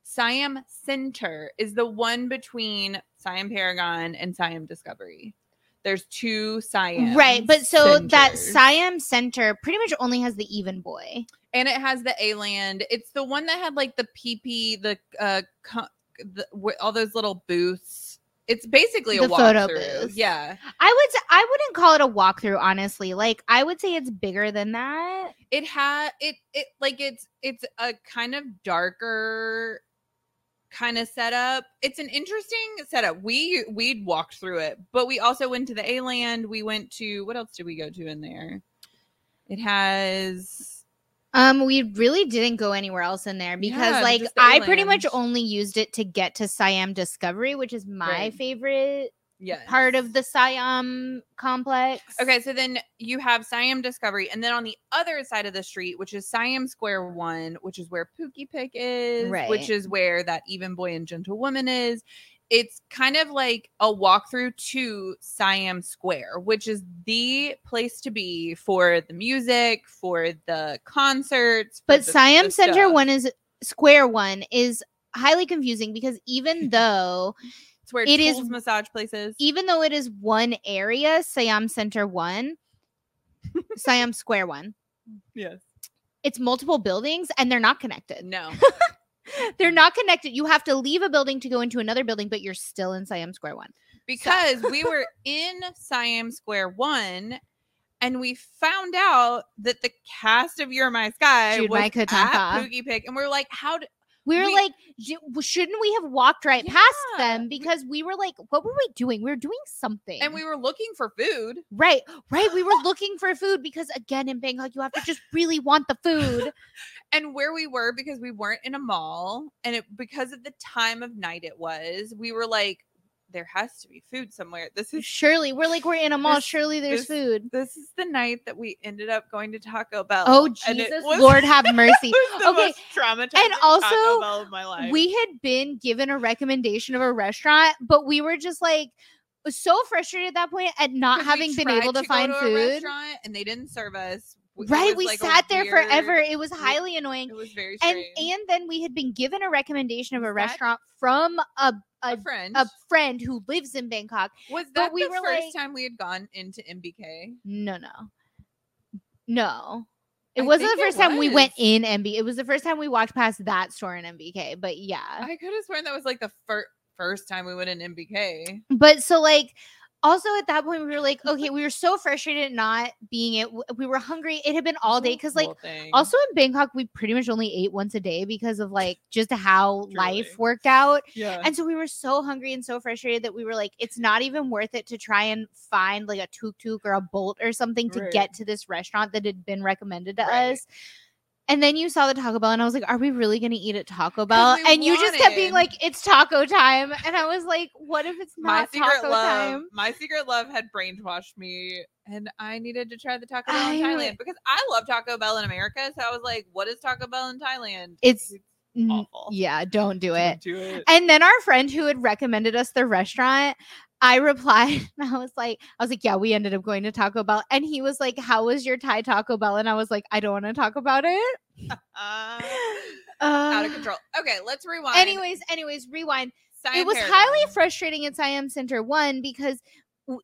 B: Siam Center is the one between Siam Paragon and Siam Discovery. There's two Siam.
A: right. But so that. Siam Center pretty much only has the Even Boy.
B: and it has the A land. It's the one that had like the PP, the uh, co- the, all those little booths. It's basically a
A: The photo
B: walkthrough.
A: booth.
B: Yeah,
A: I would I wouldn't call it a walkthrough, honestly. Like I would say it's bigger than that.
B: it had it. It like it's it's a kind of darker kind of setup. It's an interesting setup. We we'd walked through it, but we also went to the A land. We went to what else did we go to in there? It has
A: Um, we really didn't go anywhere else in there because,
B: Yeah,
A: like,
B: the
A: I pretty much only used it to get to Siam Discovery, which is my
B: Right.
A: favorite
B: yeah
A: part of the Siam complex.
B: Okay, so then you have Siam Discovery, and then on the other side of the street, which is Siam Square One, which is where Pookie Pick is,
A: Right.
B: which is where that Even Boy and Gentle Woman is. It's kind of like a walkthrough to Siam Square, which is the place to be for the music, for the concerts. for
A: But
B: the-
A: Siam
B: the
A: Center
B: stuff.
A: one is Square one is highly confusing because even though
B: it's where
A: it is-
B: massage places.
A: even though it is one area, Siam Center one, Siam Square one,
B: yes.
A: it's multiple buildings and they're not connected.
B: No.
A: They're not connected. You have to leave a building to go into another building, but you're still in Siam Square one.
B: because we were in Siam Square One, and we found out that the cast of You're My Sky
A: Jude
B: was
A: My
B: at. Pookie Pick, and we are like, "How? Do,
A: were
B: We-
A: like, "J- shouldn't we have walked right past them? Because we were like, what were we doing? We were doing something.
B: and we were looking for food.
A: right, right. We were looking for food because again, in Bangkok, you have to just really want the food.
B: and where we were because we weren't in a mall and it because of the time of night it was we were like there has to be food somewhere this is
A: Surely, we're like, we're in a mall.
B: This-
A: Surely there's
B: this-
A: food.
B: this is the night that we ended up going to taco bell
A: Oh Jesus,
B: was-
A: Lord have mercy.
B: the
A: Okay,
B: most traumatizing
A: also,
B: taco bell of my life
A: we had been given a recommendation of a restaurant, but we were just like so frustrated at that point at not having been able to,
B: go
A: find
B: a
A: food.
B: restaurant and they didn't serve us
A: Right, we
B: like
A: sat there
B: weird-
A: forever. It was highly annoying.
B: it was very
A: And
B: strange
A: and then we had been given a recommendation of a restaurant from a a,
B: a friend
A: a friend who lives in Bangkok.
B: was
A: but
B: that
A: we
B: the
A: were
B: first
A: like-
B: time we had gone into mbk
A: No, no, no. It
B: I
A: wasn't the first time we went in MB. It was the first time we walked past that store in MBK. But yeah,
B: i could have sworn that was like the fir- first time we went in mbk
A: but so like also at that point we were like okay we were so frustrated at not being it we were hungry it had been all day. Because like also in bangkok we pretty much only ate once a day because of like just how life worked out.
B: Yeah.
A: And so we were so hungry and so frustrated that we were like it's not even worth it to try and find like a tuk tuk or a bolt or something to
B: Right.
A: get to this restaurant that had been recommended to
B: Right.
A: us and then you saw the Taco Bell, and I was like, "Are we really going to eat at Taco Bell?" And you just kept being like, "It's taco time," and I was like, "What if it's
B: my
A: not
B: secret
A: taco
B: love
A: time?"
B: my secret love had brainwashed me and i needed to try the taco bell
A: I
B: in thailand because i love taco bell in america so i was like what is taco bell in thailand?
A: It's
B: awful.
A: Yeah, don't do
B: Don't do it.
A: And then our friend who had recommended us the restaurant, I replied, and I was like, I was like, yeah, we ended up going to Taco Bell. And he was like, How was your Thai Taco Bell? And I was like, I don't want to talk about it.
B: Uh, out of control okay let's rewind
A: Anyways, anyways, rewind. It was
B: Paragon.
A: highly frustrating at Siam Center one because Uh,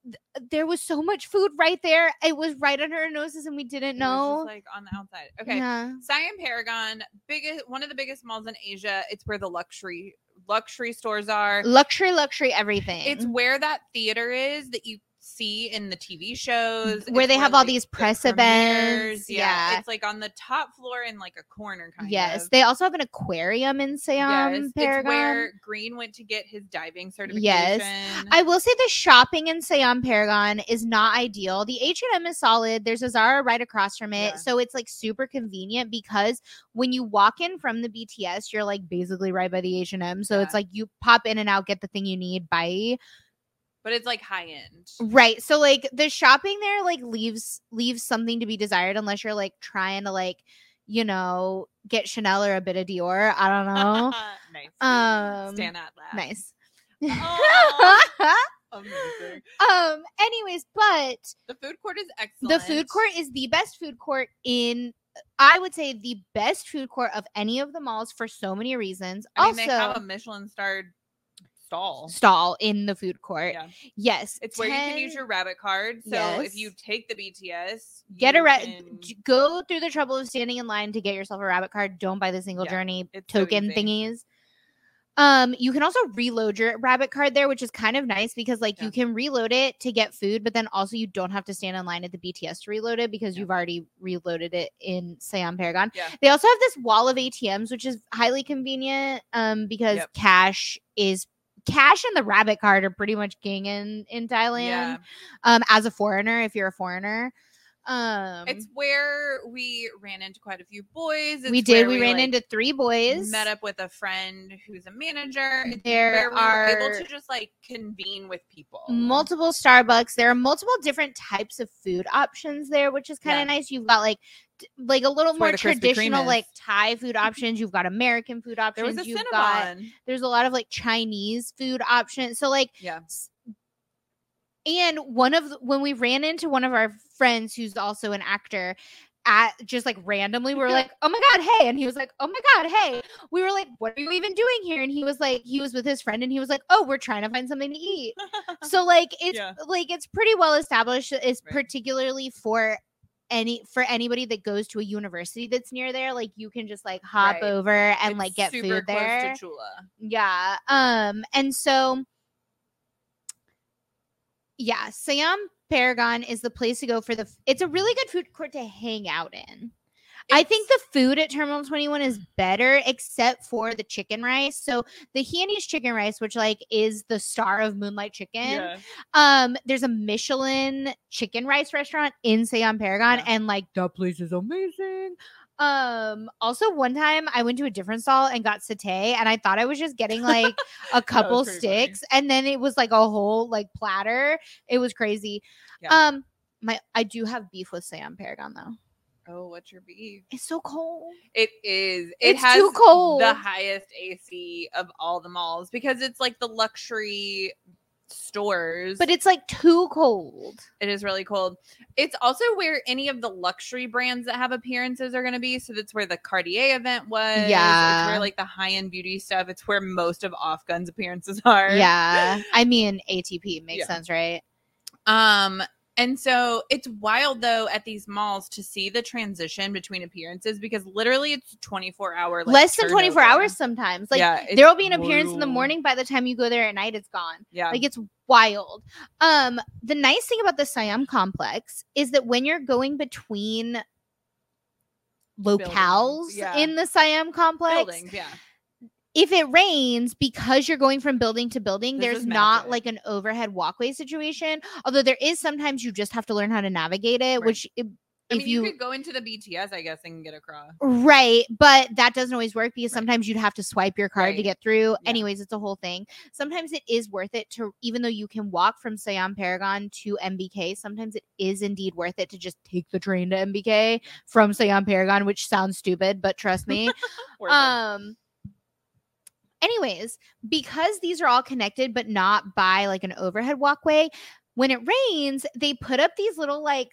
A: there was so much food right there. It was right under our noses, and we didn't
B: It was
A: know.
B: like on the outside okay
A: Yeah.
B: Siam Paragon, biggest one of the biggest malls in Asia. It's where the luxury luxury stores are.
A: Luxury, luxury, everything.
B: It's where that theater is that you see in the TV shows,
A: Where
B: It's
A: they have all
B: like,
A: these
B: the
A: press events,
B: premieres.
A: yeah.
B: it's like on the top floor in like a corner, kind
A: yes,
B: of.
A: they also have an aquarium in Siam
B: yes,
A: Paragon.
B: it's where Green went to get his diving certification.
A: Yes. I will say the shopping in Siam Paragon is not ideal. The H&M is solid. There's a Zara right across from it.
B: Yeah.
A: So it's like super convenient because when you walk in from the BTS, you're like basically right by the H&M. So
B: Yeah.
A: it's like you pop in and out, get the thing you need, bye.
B: But it's like high end.
A: Right. So like the shopping there like leaves leaves something to be desired unless you're like trying to like, you know, get Chanel or a bit of Dior. I don't know.
B: nice.
A: Um,
B: Stand at that.
A: nice.
B: Amazing.
A: um anyways, but
B: The food court is excellent.
A: The food court is the best food court in I would say the best food court of any of the malls for so many reasons.
B: I mean,
A: also,
B: they have a Michelin starred stall.
A: stall in the food court.
B: Yeah.
A: Yes,
B: It's where you can use your rabbit card. So if you take the BTS,
A: get a ra-
B: can-
A: go through the trouble of standing in line to get yourself a rabbit card. Don't buy the single
B: Yeah,
A: journey
B: so
A: token
B: easy.
A: thingies. Um, you can also reload your rabbit card there, which is kind of nice because like
B: Yeah.
A: you can reload it to get food, but then also you don't have to stand in line at the BTS to reload it because
B: Yeah.
A: you've already reloaded it in Siam Paragon.
B: Yeah.
A: They also have this wall of ATMs, which is highly convenient um because
B: Yep.
A: cash is cash and the rabbit card are pretty much king in in Thailand.
B: Yeah.
A: Um as a foreigner, if you're a foreigner. Um
B: It's where we ran into quite a few boys.
A: we did.
B: where
A: We, ran
B: like,
A: into three boys.
B: met up with a friend who's a manager. It's
A: There
B: where we were
A: are
B: able to just like convene with people.
A: multiple Starbucks. There are multiple different types of food options there, which is kind
B: Yeah.
A: of nice. You've got like like a little
B: where
A: more
B: the Krispy Kreme
A: traditional like Thai food options. You've got American food options.
B: There
A: You've got there's a lot of like Chinese food options. So like
B: Yeah.
A: and one of the, when we ran into one of our friends who's also an actor at just like randomly we were like oh my god hey and he was like oh my god hey we were like what are you even doing here and he was like he was with his friend and he was like oh we're trying to find something to eat so like it's
B: Yeah.
A: like it's pretty well established it's
B: Right.
A: particularly for any for anybody that goes to a university that's near there like you can just like hop
B: Right.
A: over and
B: It's
A: like get food there yeah. Um, and so yeah, Siam Paragon is the place to go for the it's a really good food court to hang out in. I think the food at Terminal 21 is better, except for the chicken rice. So the Hainanese chicken rice, which like is the star of Moonlight Chicken.
B: Yeah.
A: Um, there's a Michelin chicken rice restaurant in Siam Paragon,
B: Yeah.
A: and like that place is amazing. Um, also one time I went to a different stall and got satay, and I thought I was just getting like a couple
B: pretty funny.
A: sticks, and then it was like a whole like platter. It was crazy.
B: Yeah.
A: Um, my I do have beef with Siam Paragon though.
B: Oh, what's your beef?
A: It's so cold.
B: It is. It
A: It's
B: has
A: too cold.
B: the highest AC of all the malls because it's like the luxury stores.
A: But it's like too cold.
B: it is really cold. It's also where any of the luxury brands that have appearances are going to be. So that's where the Cartier event was.
A: Yeah.
B: It's where like the high end beauty stuff. It's where most of Off Gun's appearances are.
A: Yeah. I mean ATP makes
B: Yeah.
A: sense, right?
B: Um, and so it's wild though at these malls to see the transition between appearances because literally it's 24 hour like,
A: Less than 24
B: turnover.
A: hours sometimes. Like
B: yeah,
A: there will be an appearance in the morning by the time you go there at night it's gone.
B: Yeah.
A: Like it's wild. Um the nice thing about the Siam complex is that when you're going between locales
B: yeah.
A: in the Siam complex,
B: buildings. Yeah.
A: If it rains because you're going from building to building,
B: This
A: there's not like an overhead walkway situation. Although there is sometimes you just have to learn how to navigate it,
B: Right.
A: which if,
B: I
A: if
B: mean, you, could go into the BTS, I guess, and get across.
A: Right, but that doesn't always work because
B: Right.
A: sometimes you'd have to swipe your card to get through.
B: Yeah.
A: Anyways, it's a whole thing. Sometimes it is worth it to, even though you can walk from Siam Paragon to MBK, sometimes it is indeed worth it to just take the train to MBK from Siam Paragon, which sounds stupid, but trust me.
B: It.
A: um, anyways, because these are all connected, but not by like an overhead walkway, when it rains, they put up these little like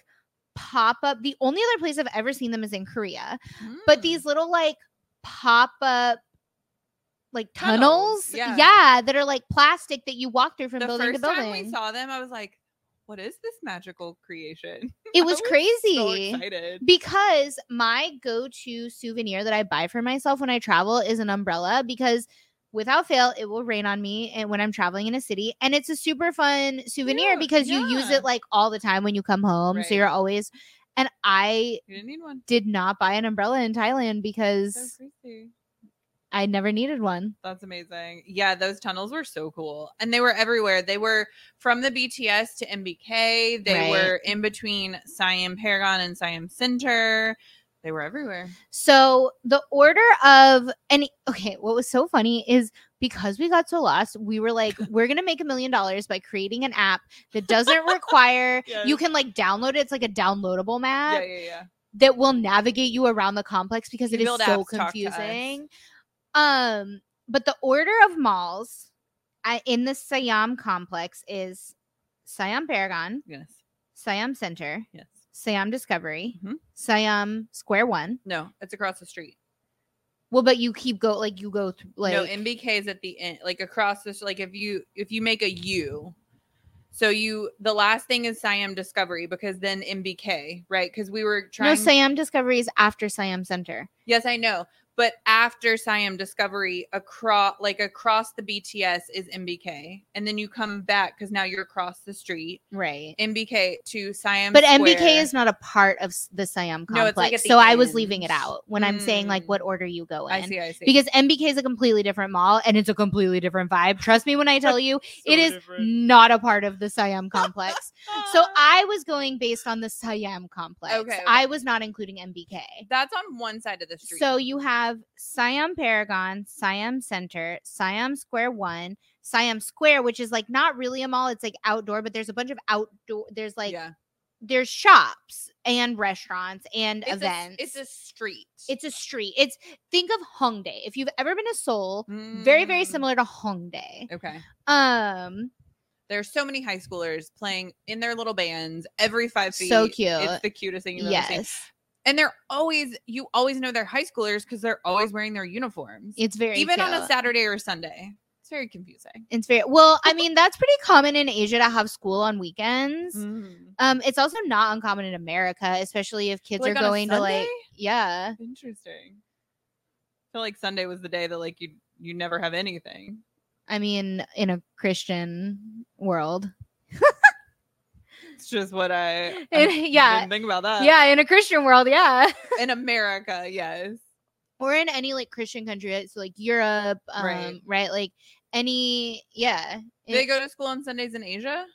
A: pop up. The only other place I've ever seen them is in Korea but
B: Mm.
A: these little like pop up like
B: Tunnels,
A: tunnels,
B: yeah.
A: yeah. that are like plastic that you walk through from
B: the
A: building to
B: first time we saw them, I was like, "What is this magical creation?"
A: It was
B: So
A: crazy
B: excited.
A: because my go-to souvenir that I buy for myself when I travel is an umbrella because without fail it will rain on me and when I'm traveling in a city and it's a super fun souvenir
B: Yeah,
A: because you use it like all the time when you come home
B: Right.
A: so you're always and I
B: didn't need one.
A: did not buy an umbrella in Thailand because
B: So.
A: I never needed one.
B: That's amazing. Yeah, those tunnels were so cool. And they were everywhere. They were from the BTS to MBK. They
A: Right.
B: were in between Siam Paragon and Siam Center. They were everywhere.
A: So the order of and okay, what was so funny is because we got so lost, we were like, we're gonna make a million dollars by creating an app that doesn't require you can like download it. It's like a downloadable map
B: yeah, yeah, yeah.
A: that will navigate you around the complex because
B: You
A: it is so
B: apps, talk to us.
A: confusing. Um, but the order of malls uh, in the Siam complex is Siam Paragon,
B: Yes.
A: Siam Center,
B: Yes.
A: Siam Discovery,
B: Mhm.
A: Siam Square One.
B: No, it's across the street.
A: Well, but you keep go like you go through like
B: no, MBK is at the end, like across this. Like if you if you make a U, so you the last thing is Siam Discovery because then MBK, right? Because we were trying.
A: no Siam Discovery is after Siam Center.
B: Yes, I know. But after Siam Discovery, across like across the BTS is MBK, and then you come back because now you're across the street.
A: Right.
B: MBK to Siam.
A: But
B: Square.
A: MBK is not a part of the Siam
B: No,
A: complex.
B: it's like at the
A: so I was leaving it out when I'm saying like
B: Mm.
A: what order you go in.
B: I see. I see.
A: Because MBK is a completely different mall and it's a completely different vibe. Trust me when I tell you, it is not a part of the Siam complex. so I was going based on the Siam complex.
B: Okay, okay.
A: I was not including MBK.
B: that's on one side of the street.
A: So you have Siam Paragon, Siam Center, Siam Square One, Siam Square, which is like not really a mall. It's like outdoor, but there's a bunch of outdoor. There's like
B: yeah,
A: there's shops and restaurants and
B: it's
A: events.
B: A, it's a street.
A: it's a street. It's think of Hongdae. If you've ever been to Seoul, very very
B: Mm,
A: similar to Hongdae.
B: Okay.
A: Um,
B: There's so many high schoolers playing in their little bands every five feet.
A: So cute.
B: It's the cutest thing you've ever seen. And they're always you always know they're high schoolers because they're always wearing their uniforms.
A: it's very
B: even on a. Saturday or Sunday. It's very confusing.
A: It's very well. I mean, that's pretty common in Asia to have school on weekends.
B: Mm.
A: Um, it's also not uncommon in America, especially if kids
B: Like
A: are going to like yeah.
B: Interesting. I feel like Sunday was the day that like you you never have anything.
A: I mean, in a Christian world.
B: It's just what I, I
A: And- yeah.
B: didn't think about that.
A: yeah, in a Christian world, yeah.
B: in America, yes.
A: or in any like Christian country, right? so like Europe, um,
B: Right.
A: right. Like any, yeah.
B: Do they go to school on Sundays in Asia?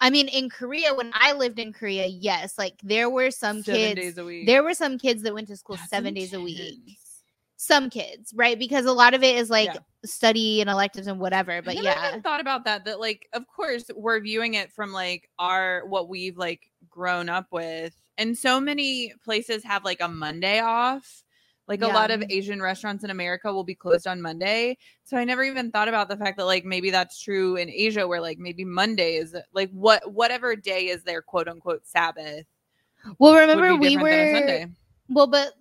A: I mean, in Korea, when I lived in Korea, yes, like there were some
B: Seven
A: kids.
B: days a week.
A: There were some kids that went to school
B: That's
A: seven days a week. Some kids, right? Because a lot of it is like
B: Yeah.
A: Study and electives and whatever. But yeah.
B: I never
A: yeah,
B: even thought about that. That like, of course, we're viewing it from like our what we've like grown up with, and so many places have like a Monday off. Like a lot of Asian restaurants in America will be closed on Monday. So I never even thought about the fact that like maybe that's true in Asia where like maybe Monday is like what whatever day is their quote unquote Sabbath.
A: well, remember
B: be
A: we
B: different than a
A: were well, but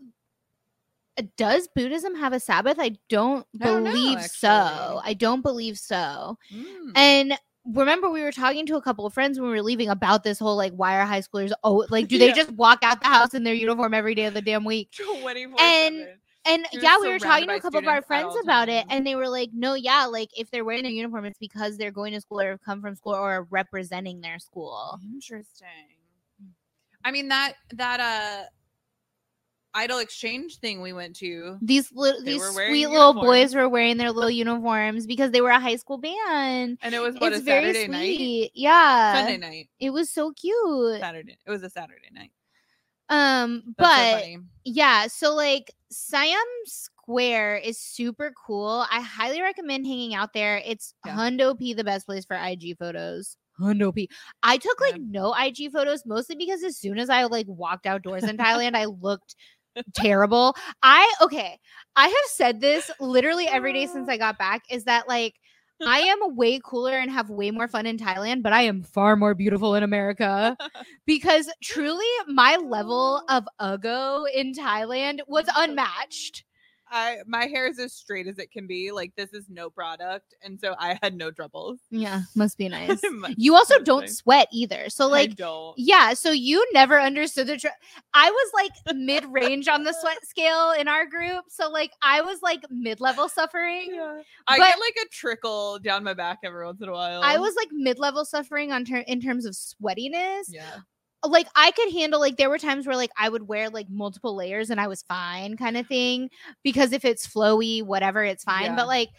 A: does Buddhism have a Sabbath? I don't
B: I don't know,
A: believe so. I don't believe so.
B: Mm.
A: And remember, we were talking to a couple of friends when we were leaving about this whole like, why are high schoolers? Oh, like, do they just walk out the house in their uniform every day of the damn week?
B: 24/7.
A: And- And
B: You're
A: yeah, we were talking to a couple of our friends about it, and they were like, "No, yeah, like if they're wearing their uniform, it's because they're going to school or have come from school or are representing their school."
B: Interesting. I mean that that uh idol exchange thing we went to.
A: These little, these sweet little boys were wearing their little uniforms because they were a high school band.
B: And it was what
A: it's
B: a
A: very
B: Saturday night.
A: yeah.
B: Sunday night.
A: It was so cute.
B: Saturday. It was a Saturday night.
A: Um,
B: That's
A: but
B: funny.
A: yeah, so like Siam Square is super cool. I highly recommend hanging out there. It's
B: Yeah.
A: Hundo P the best place for IG photos. Hundo P. I took like
B: Yeah.
A: no IG photos mostly because as soon as I like walked outdoors in Thailand, I looked terrible. I okay, I have said this literally every day since I got back is that like I am way cooler and have way more fun in Thailand, but I am far more beautiful in America because truly my level of uggo in Thailand was unmatched.
B: I my hair is as straight as it can be. Like this is no product, and so I had no troubles.
A: Yeah, must be nice.
B: Must-
A: You also don't
B: be.
A: sweat either. So like
B: don't.
A: yeah, so you never understood the tr- I was like mid-range on the sweat scale in our group. So like I was like mid-level suffering.
B: Yeah. I get like a trickle down my back every once in a while.
A: I was like mid-level suffering on ter- in terms of sweatiness.
B: yeah.
A: Like I could handle like there were times where like I would wear like multiple layers and I was fine kind of thing because if it's flowy whatever it's fine
B: Yeah.
A: but like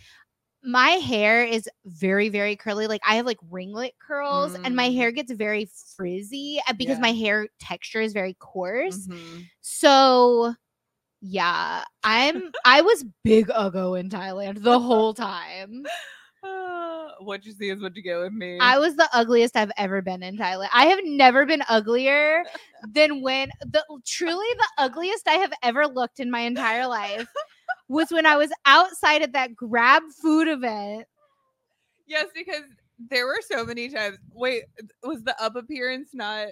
A: my hair is very very curly like I have like ringlet curls and my
B: Mm.
A: hair gets very frizzy uh, because
B: Yeah.
A: my hair texture is very coarse
B: Mhm.
A: so yeah I'm I was big uggo in Thailand the whole time
B: Uh, what you see is what you get with me.
A: I was the ugliest I've ever been in Thailand. I have never been uglier than when the truly the ugliest I have ever looked in my entire life was when I was outside at that grab food event.
B: yes, because there were so many times. Wait, was the up appearance not?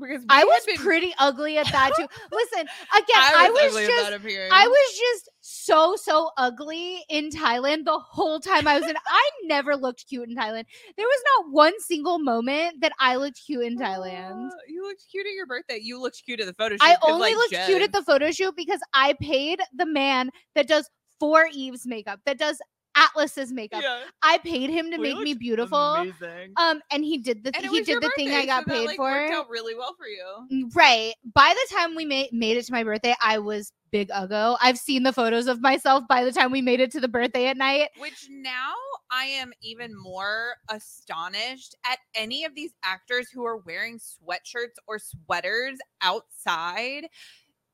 B: Because
A: I was
B: been-
A: pretty ugly at that too. Listen, again,
B: I
A: I
B: was,
A: was, just
B: at that appearance.
A: I was just so so ugly in Thailand the whole time I was in. I never looked cute in Thailand. There was not one single moment that I looked cute in Thailand.
B: Uh, you looked cute at your birthday. You looked cute at the photo shoot.
A: I only
B: like,
A: looked cute at the photo shoot because I paid the man that does for Eve's makeup, that does Atlas's makeup.
B: Yeah,
A: I paid him to
B: we
A: make me beautiful.
B: Amazing.
A: Um, and he did the th- he did the thing I got
B: so that,
A: paid
B: like,
A: for.
B: Worked out really well for you.
A: Mm, Right. By the time we made made it to my birthday, I was big uggo. I've seen the photos of myself by the time we made it to the birthday at night.
B: Which now I am even more astonished at any of these actors who are wearing sweatshirts or sweaters outside.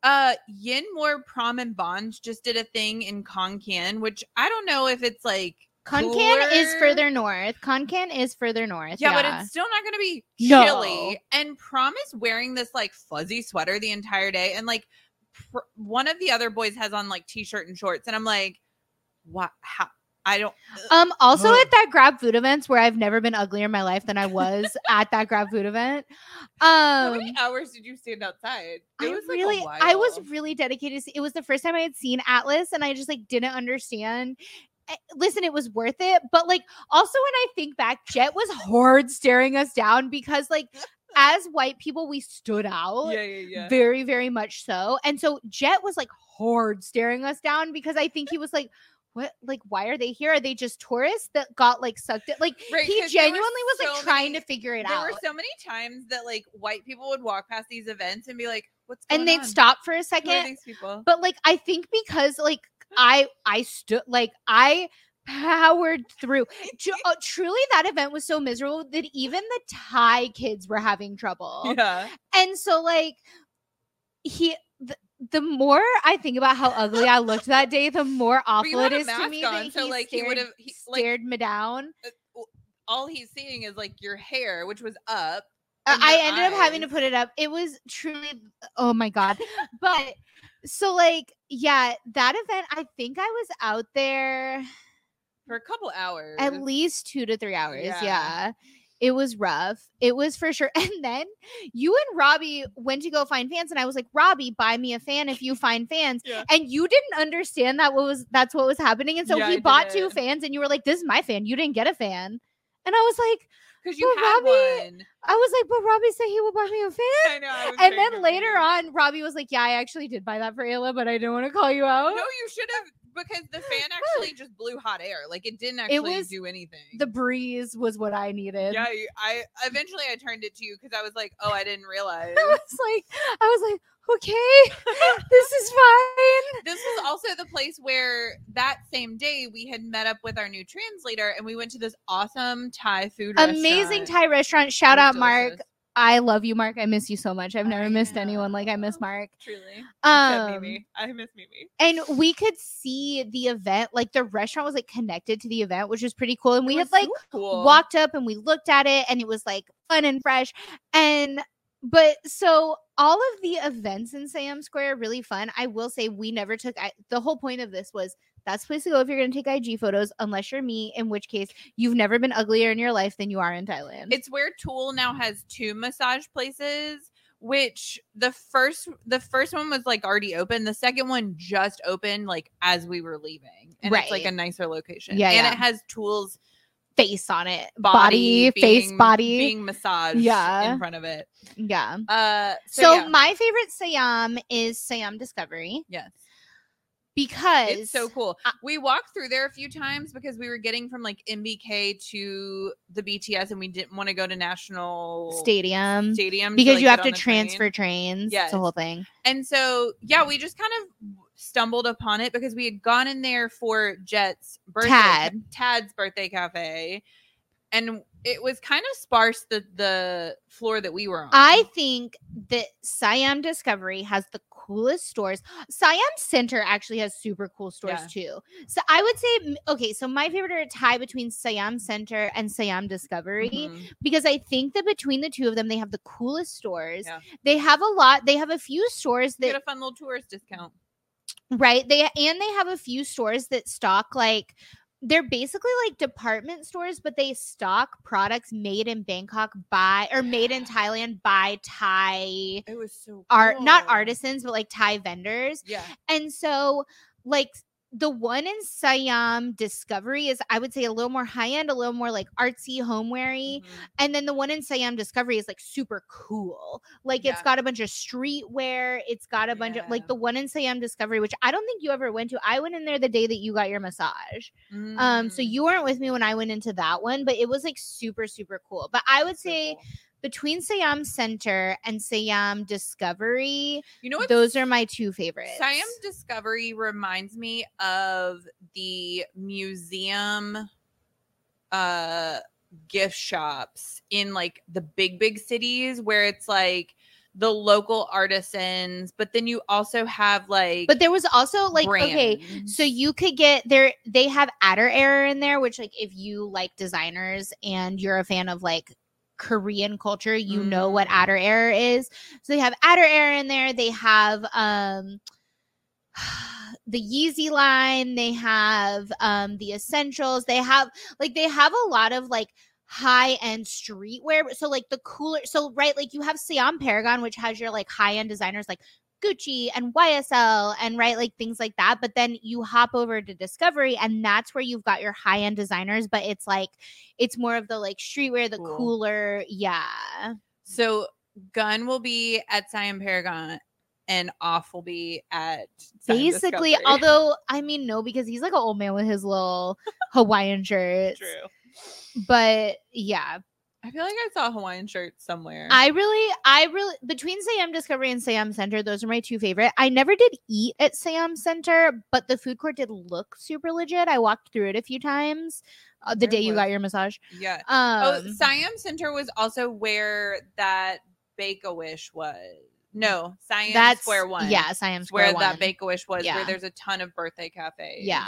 B: Uh Yin Moore Prom and Bond just did a thing in Khon Kaen, which I don't know if it's like
A: Khon Kaen
B: is
A: further north. Khon Kaen is further north.
B: Yeah,
A: Yeah,
B: but it's still not going to be
A: No.
B: chilly. And Prom is wearing this like fuzzy sweater the entire day, and like pr- one of the other boys has on like t-shirt and shorts, and I'm like, what? How? I don't.
A: Um, also
B: Ugh.
A: at that grab food events where I've never been uglier in my life than I was at that grab food event.
B: How
A: Um
B: many hours did you stand outside? It
A: I
B: was like
A: really. I was really dedicated. to- It was the first time I had seen Atlas and I just like didn't understand. Eh, Listen, it was worth it, but like also when I think back, Jet was hard staring us down because like as white people we stood out
B: Yeah, yeah, yeah.
A: very very much so. And so Jet was like hard staring us down because I think he was like what like why are they here? Are they just tourists that got like sucked in? Like
B: Right,
A: he
B: 'cause there were
A: genuinely was like
B: so
A: trying to figure it
B: there
A: out.
B: There were so many times that like white people would walk past these events and be like, "What's going on?
A: and they'd
B: on?
A: stop for a second.
B: these people?"
A: But like I think because like I I stood like I powered through. Uh, truly, that event was so miserable that even the Thai kids were having trouble.
B: yeah,
A: And so like he. The, more I think about how ugly I looked that day, the more awful it is to me
B: on,
A: that
B: so,
A: he
B: like, he would've- he- like-
A: stared me down.
B: all he's seeing is like your hair, which was up.
A: Uh, I ended up having to put it up. It was truly, oh my god! but so like, yeah, that event. I think I was out there
B: for a couple hours.
A: at least two to three hours.
B: Yeah.
A: Yeah. It was rough. It was for sure. And then you and Robbie went to go find fans, and I was like, Robbie, buy me a fan if you find fans.
B: Yeah.
A: And you didn't understand that what was that's what was happening. And so
B: Yeah,
A: he
B: I
A: bought two
B: didn't.
A: fans, and you were like, This is my fan. You didn't get a fan. And I was like,
B: because you
A: But
B: had
A: Robbie-
B: one.
A: I was like, but Robbie said he would buy me a fan.
B: I know. I
A: And then later
B: confused.
A: on, Robbie was like, "Yeah, I actually did buy that for Ayla, but I didn't want to call you out."
B: No, you should have because the fan actually just blew hot air. Like it didn't actually
A: was
B: do anything.
A: The breeze was what I needed.
B: yeah, I eventually I turned it to you because I was like, oh, I didn't realize.
A: I was like, I was like, okay, this is fine.
B: this was also the place where that same day we had met up with our new translator and we went to this awesome Thai food
A: Amazing
B: restaurant.
A: Thai restaurant. Shout out, Mark.
B: delicious.
A: I love you, Mark. I miss you so much. I've never
B: I
A: missed anyone like I miss. Mark.
B: Truly.
A: Um,
B: Mimi. I miss Mimi.
A: and we could see the event. Like the restaurant was like connected to the event, which was pretty cool. And we had
B: was
A: like
B: cool.
A: walked up and we looked at it and it was like fun and fresh and but so all of the events in Siam Square are really fun. I will say we never took I, the whole point of this was that's the place to go if you're going to take IG photos unless you're me in which case you've never been uglier in your life than you are in Thailand.
B: It's where Tool now has two massage places, which the first the first one was like already open. The second one just opened like as we were leaving. And it's like a nicer location.
A: Yeah,
B: And
A: yeah.
B: it has Tools
A: face on it.
B: body,
A: Body, face body.
B: being massaged
A: Yeah.
B: in front of it.
A: yeah.
B: Uh so,
A: So,
B: yeah.
A: my favorite Siam is Siam Discovery
B: yes.
A: because
B: It's so cool.
A: I-
B: we walked through there a few times because we were getting from like MBK to the BTS and we didn't want to go to National
A: stadium
B: Stadium to,
A: because
B: like,
A: you have to
B: the train.
A: transfer trains.
B: Yes.
A: It's a whole thing.
B: And so, yeah, we just kind of stumbled upon it because we had gone in there for Jet's birthday,
A: Tad.
B: Tad's birthday cafe, and it was kind of sparse the the floor that we were on.
A: I think that Siam Discovery has the coolest stores. Siam Center actually has super cool stores
B: Yeah.
A: too. So I would say, okay, so my favorite are a tie between Siam Center and Siam Discovery
B: Mhm.
A: because I think that between the two of them, they have the coolest stores.
B: Yeah.
A: They have a lot. They have a few stores
B: You get a fun little tourist discount.
A: Right they and they have a few stores that stock like they're basically like department stores but they stock products made in bangkok by or made in thailand by thai
B: It was so
A: art not artisans but like thai vendors.
B: Yeah,
A: and so like the one in Siam Discovery is, I would say, a little more high end, a little more like artsy, homeweary.
B: Mhm.
A: And then the one in Siam Discovery is like super cool. Like it's got a bunch of streetwear. It's got a bunch of like the one in Siam Discovery, which I don't think you ever went to. I went in there the day that you got your massage. Um, so
B: Mm,
A: you weren't with me when I went into that one, but it was like super, super cool. But I would say
B: cool.
A: Between Siam Center and Siam Discovery,
B: you know what?
A: those are my two favorites.
B: Siam Discovery reminds me of the museum uh gift shops in like the big big cities where it's like the local artisans but then you also have like
A: But there was also like okay, so you could get there. They have Ader Error in there, which like if you like designers and you're a fan of like Korean culture, you know what
B: Mm.
A: Ader Error is. So they have Ader Error in there. They have um the Yeezy line. They have um the essentials. They have like they have a lot of like high end streetwear. So like the cooler. So right, like you have Siam Paragon, which has your like high end designers like Gucci and YSL and right like things like that. But then you hop over to Discovery and that's where you've got your high end designers. But it's like it's more of the like streetwear, the
B: Cool.
A: cooler. Yeah.
B: so gun will be at Siam Paragon and off will be at
A: Basically, although I mean no, because he's like an old man with his little Hawaiian shirts.
B: true.
A: But yeah,
B: I feel like I saw a Hawaiian shirt somewhere.
A: I really, I really between Sam Discovery and Sam Center, those are my two favorite. I never did eat at Sam Center, but the food court did look super legit. I walked through it a few times uh, the
B: Where
A: day you got your massage.
B: yeah.
A: Um,
B: oh, Siam Center was also where that Bake a Wish was. No, Siam
A: that's
B: Square One.
A: Yeah, Siam Square
B: where
A: One.
B: that Bake a Wish was,
A: Yeah.
B: where there's a ton of birthday cafes.
A: Yeah.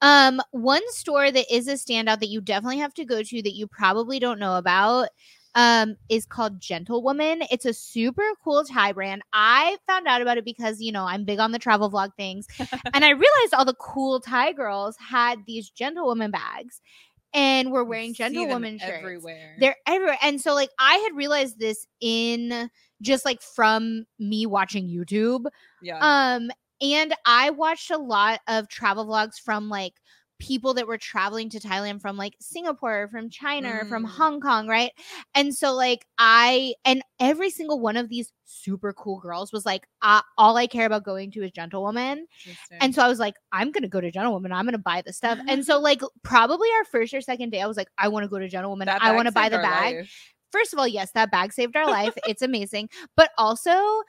A: Um, one store that is a standout that you definitely have to go to that you probably don't know about um is called Gentlewoman. It's a super cool Thai brand. I found out about it because, you know, I'm big on the travel vlog things and I realized all the cool Thai girls had these Gentlewoman bags and were wearing Gentlewoman shirts.
B: everywhere.
A: They're everywhere. And so like I had realized this in just like from me watching YouTube.
B: yeah.
A: Um, and I watched a lot of travel vlogs from like people that were traveling to Thailand from like Singapore, from China, from
B: Mm.
A: Hong Kong, right? And so like I and every single one of these super cool girls was like, uh, all I care about going to is Gentlewoman. And so I was like, I'm gonna go to Gentlewoman. I'm gonna buy the stuff. And so like probably our first or second day, I was like, I want to go to Gentlewoman.
B: That
A: I want to buy the bag
B: life.
A: First of all, yes, that bag saved our life. it's amazing. But also,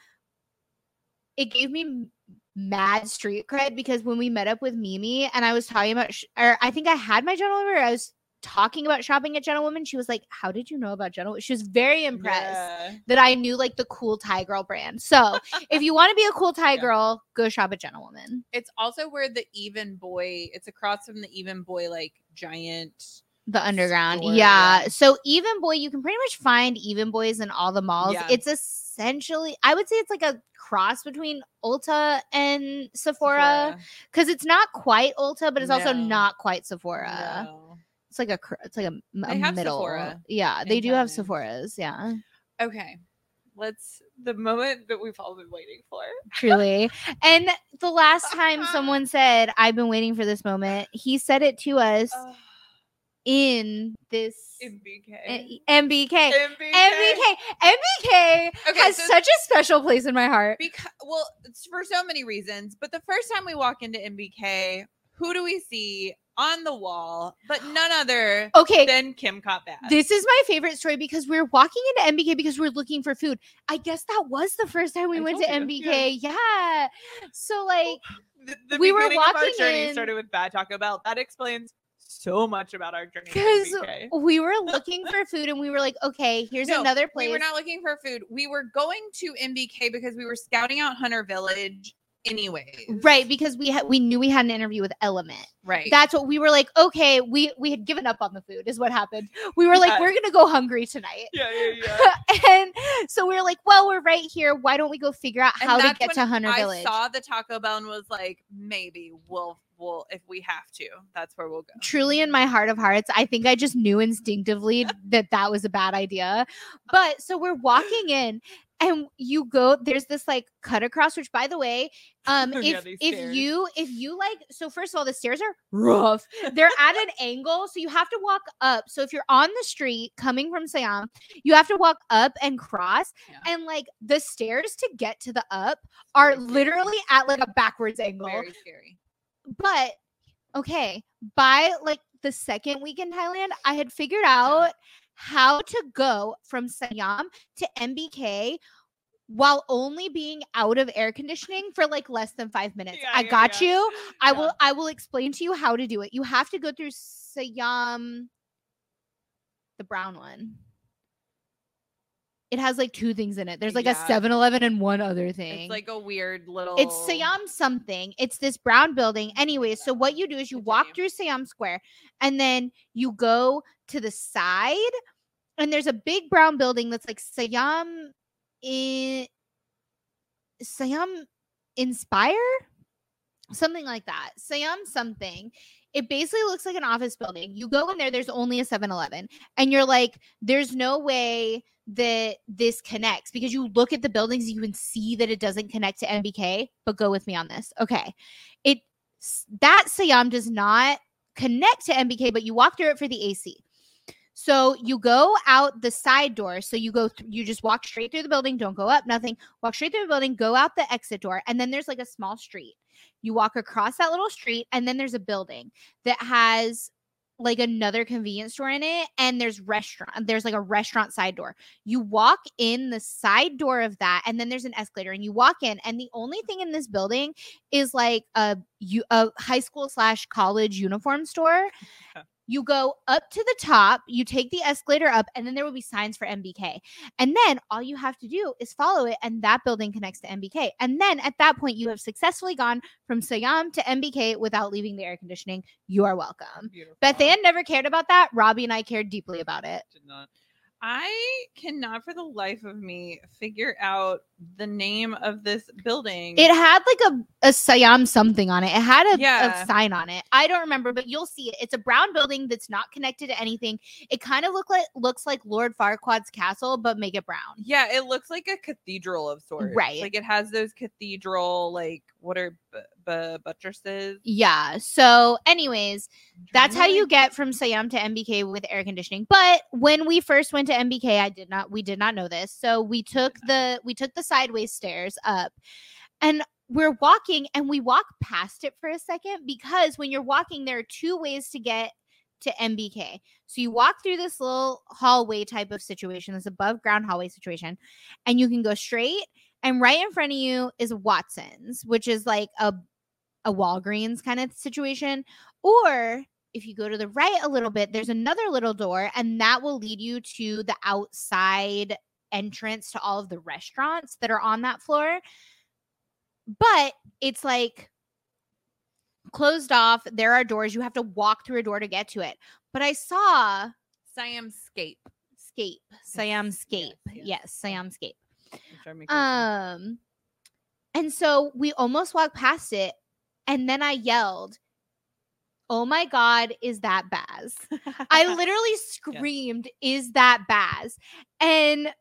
A: it gave me mad street cred because when we met up with Mimi and I was talking about, sh- or I think I had my gentlewoman, or I was talking about shopping at Gentlewoman, she was like, How did you know about Gentlewoman? She was very impressed.
B: Yeah.
A: That I knew like the cool Thai girl brand. So if you want to be a cool Thai
B: Yeah.
A: girl, go shop at Gentlewoman.
B: It's also where the Even Boy. It's across from the Even Boy like giant.
A: The underground.
B: Store,
A: yeah. So Even Boy, you can pretty much find Even Boys in all the malls.
B: Yeah.
A: It's essentially, I would say it's like a cross between Ulta and Sephora because it's not quite Ulta, but it's also not quite Sephora.
B: No.
A: It's like a it's like a,
B: have
A: middle.
B: Sephora
A: Yeah, they do have Sephora's. Yeah,
B: Okay. Let's the moment that we've all been waiting for.
A: truly. and the last time someone said, "I've been waiting for this moment," he said it to us in this
B: MBK.
A: eh, MBK.
B: MBK.
A: MBK. MBK
B: Okay,
A: has
B: so-
A: such a special place in my heart.
B: Because well, it's for so many reasons. But the first time we walk into MBK, who do we see on the wall? But none other
A: Okay,
B: than Kim Cot Bass.
A: this is my favorite story because we're walking into MBK because we're looking for food. I guess that was the first time we
B: I
A: went to
B: you,
A: MBK. Yeah. So like
B: the, the
A: we were
B: of our
A: walking
B: journey
A: in-
B: started with bad Taco Bell. That explains so much about our journey.
A: because we were looking for food and we were like, okay, here's
B: No,
A: another place.
B: We were not looking for food. We were going to MBK because we were scouting out Hunter Village anyways.
A: right because we had we knew we had an interview with Element.
B: Right.
A: That's what we were like. Okay, we we had given up on the food. Is what happened. We were like,
B: Yeah.
A: we're gonna go hungry tonight.
B: yeah, yeah, yeah.
A: and so we were like, well, we're right here. Why don't we go figure out how to get to Hunter
B: I
A: Village?
B: saw the Taco Bell and was like, maybe we'll we'll if we have to, that's where we'll go.
A: truly in my heart of hearts i think i just knew instinctively that that was a bad idea but so we're walking in and you go there's this like cut across which by the way um
B: Yeah,
A: if if you if you like so first of all the stairs are rough. They're at an angle so you have to walk up. So if you're on the street coming from siam you have to walk up and cross
B: Yeah.
A: and like the stairs to get to the up are literally at like a backwards angle.
B: Very scary.
A: but okay, by like the second week in Thailand, I had figured out how to go from Siam to MBK while only being out of air conditioning for like less than five minutes.
B: Yeah,
A: I
B: yeah,
A: got
B: yeah.
A: you. I will I will explain to you how to do it. You have to go through Siam the brown one. It has like two things in it. There's like a
B: Yeah.
A: 7-Eleven and one other thing.
B: It's like a weird little.
A: It's Siam something. It's this brown building. Anyway, so what you do is you walk through Siam Square and then you go to the side and there's a big brown building that's like Siam in Siam Inspire? Something like that. Siam something. It basically looks like an office building. You go in there, there's only a 7 Eleven. And you're like, there's no way that this connects because you look at the buildings, you can see that it doesn't connect to MBK. But go with me on this. Okay. It that Siam does not connect to MBK, but you walk through it for the AC. So you go out the side door. So you go, th- you just walk straight through the building. Don't go up, nothing. Walk straight through the building. Go out the exit door, and then there's like a small street. You walk across that little street, and then there's a building that has like another convenience store in it and there's restaurant there's like a restaurant side door you walk in the side door of that and then there's an escalator and you walk in and the only thing in this building is like a you a uh, high school slash college uniform store you go up to the top, you take the escalator up, and then there will be signs for MBK. And then all you have to do is follow it, and that building connects to MBK. And then at that point, you have successfully gone from Siam to MBK without leaving the air conditioning. You are welcome.
B: Beautiful.
A: Beth Ann never cared about that. Robbie and I cared deeply about it.
B: Did not. I cannot for the life of me figure out the name of this building.
A: It had like a, a Siam something on it. It had a,
B: Yeah.
A: a sign on it. I don't remember, but you'll see it. It's a brown building that's not connected to anything. It kind of look like looks like Lord Farquaad's castle, but make it brown.
B: yeah, it looks like a cathedral of sorts.
A: Right.
B: Like it has those cathedral, like what are b- buttresses?
A: Yeah. So, anyways, that's how you get from Siam to MBK with air conditioning. But when we first went to MBK, I did not we did not know this. So we took the we took the sideways stairs up and we're walking and we walk past it for a second because when you're walking there are two ways to get to MBK. So you walk through this little hallway type of situation, this above ground hallway situation, and you can go straight and right in front of you is Watson's, which is like a a Walgreens kind of situation. Or if you go to the right a little bit, there's another little door, and that will lead you to the outside entrance to all of the restaurants that are on that floor. But it's like closed off. There are doors. You have to walk through a door to get to it. But I saw
B: Siamscape.
A: Scape, Siam
B: Yes, yes,
A: Yes, Siam Scape.
B: which I make it-
A: Um, and so we almost walked past it, and then I yelled, "Oh my god, is that Baz?" I literally screamed, "Is that Baz?" And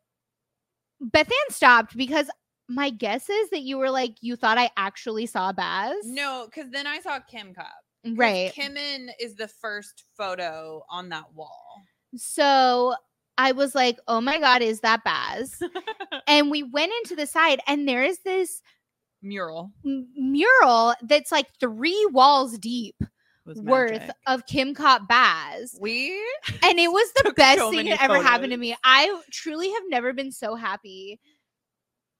A: Beth Ann stopped because my guess is that you were like, you thought I actually saw Baz,
B: no, because then I saw Kim Cup.
A: right?
B: Kimin is the first photo on that wall.
A: So I was like, "Oh my god, is that Baz?" and we went into the side, and there is this
B: Mural
A: m- mural that's like three walls deep worth of Kim Cop Baz.
B: We
A: And it was the best
B: so
A: thing that ever happened to me. I truly have never been so happy.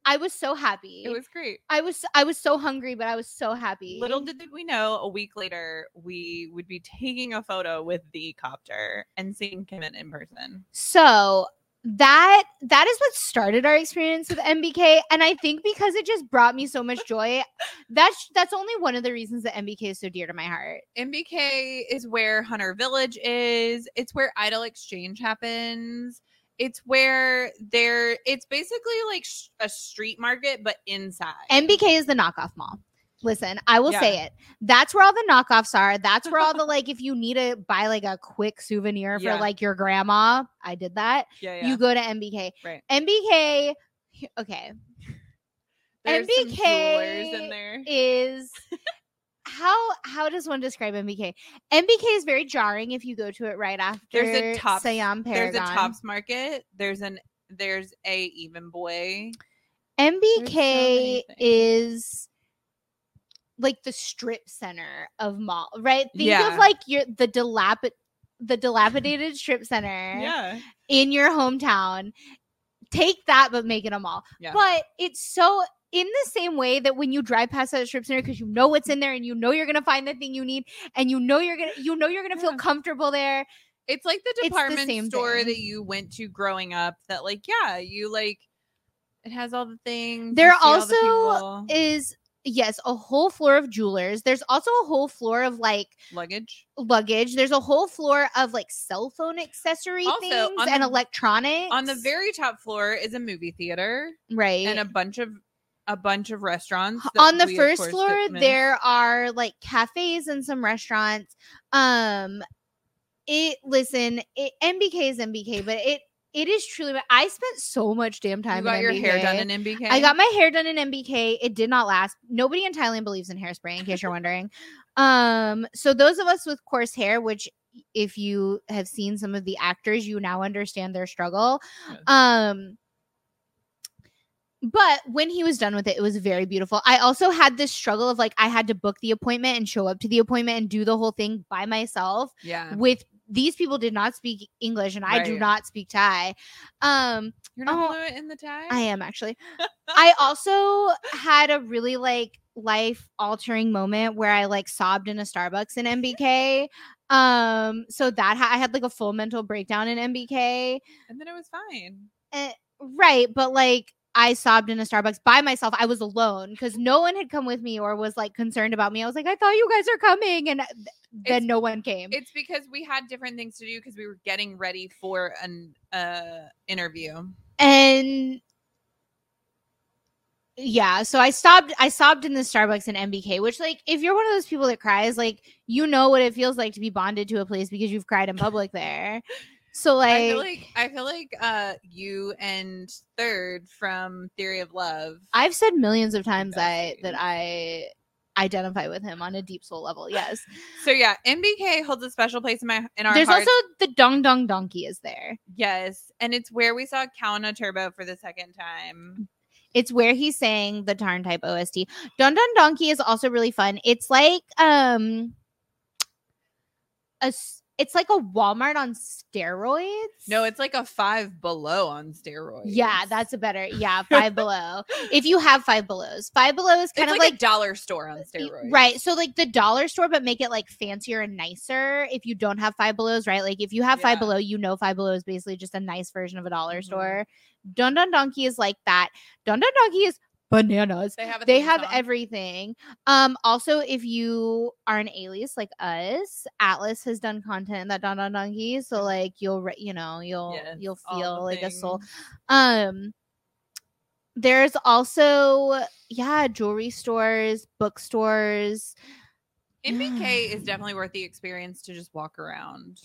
A: I was so happy.
B: it was great.
A: I was I was so hungry, but I was so happy.
B: Little did we know, a week later we would be taking a photo with the copter and seeing Kim in person.
A: so that that is what started our experience with MBK and I think because it just brought me so much joy that's that's only one of the reasons that MBK is so dear to my heart.
B: MBK is where Hunter Village is. It's where Idol Exchange happens. It's where there. It's basically like sh- a street market, but inside.
A: MBK is the knockoff mall. Listen, I will say it. That's where all the knockoffs are. That's where all the like if you need to buy like a quick souvenir for
B: Yeah.
A: like your grandma, I did that.
B: yeah, yeah.
A: You go to MBK.
B: Right.
A: MBK okay,
B: There's
A: MBK
B: jewelers in there.
A: is how how does one describe MBK? MBK is very jarring if you go to it right after
B: There's a Tops-
A: Siam
B: There's a Tops Market. There's an there's a Eveandboy.
A: MBK
B: things.
A: is like the strip center of mall, right? Think
B: Yeah.
A: of like your the dilap the dilapidated strip center
B: Yeah.
A: in your hometown. Take that, but make it a mall.
B: Yeah.
A: But it's so in the same way that when you drive past that strip center because you know what's in there and you know you're gonna find the thing you need and you know you're gonna you know you're gonna feel
B: Yeah.
A: comfortable there.
B: It's like the
A: the
B: department
A: same
B: store
A: thing.
B: that you went to growing up that like yeah, you like it has all the things.
A: There
B: all the
A: also. Is yes, a whole floor of jewelers. There's also a whole floor of like
B: luggage.
A: luggage. There's a whole floor of like cell phone accessory
B: Also,
A: things
B: on
A: and
B: the-
A: electronics.
B: On the very top floor is a movie theater
A: right
B: and a bunch of a bunch of restaurants.
A: on the first floor there are like cafes and some restaurants. Um it listen, it MBK is MBK, but it it is truly I spent so much damn time
B: you got your hair done in MBK.
A: I got my hair done in MBK. It did not last. Nobody in Thailand believes in hairspray, in case you're wondering. Um, so those of us with coarse hair, which if you have seen some of the actors, you now understand their struggle.
B: Yes.
A: Um but when he was done with it, it was very beautiful. I also had this struggle of like I had to book the appointment and show up to the appointment and do the whole thing by myself
B: Yeah.
A: with these people did not speak English and I do not speak Thai. Um
B: You're not
A: Oh,
B: fluent in the Thai?
A: I am actually. I also had a really like life altering moment where I like sobbed in a Starbucks in MBK. Um so that ha- I had like a full mental breakdown in MBK.
B: and then it was fine.
A: Eh, right, but like I sobbed in a Starbucks by myself. I was alone because no one had come with me or was like concerned about me. I was like, I thought you guys are coming, and th- then
B: It's-
A: no one came.
B: It's because we had different things to do because we were getting ready for an uh interview.
A: and yeah so i stopped i sobbed in the starbucks in mbk which like if you're one of those people that cries like you know what it feels like to be bonded to a place because you've cried in public there so like,
B: I feel like I feel like uh you and third from Theory of Love.
A: i've said millions of times i that i identify with him on a deep soul level yes
B: So yeah, MBK holds a special place in my in our
A: there's
B: hearts.
A: also the Don Don Donki is there
B: yes, and it's where we saw Kauna Turbo for the second time.
A: It's where he's saying the TharnType OST. Don Don Donki is also really fun. It's like um a it's like a Walmart on steroids.
B: No, it's like a five below on steroids.
A: yeah, that's a better yeah, five below. If you have five belows. Five below is kind
B: like,
A: of like
B: a dollar store on steroids.
A: Right. So like the dollar store, but make it like fancier and nicer if you don't have five belows, right? Like if you have five
B: Yeah.
A: below, you know five below is basically just a nice version of a dollar
B: Mhm.
A: store. Don Don Donki is like that. Don Don Donki is bananas.
B: They have a
A: They have everything. Um, also, if you are an alias like us, Atlas has done content in that Don Don Donki, so like you'll re- you know you'll
B: Yes,
A: you'll feel like a soul. Um, there's also yeah, jewelry stores, bookstores.
B: MBK is definitely worth the experience to just walk around.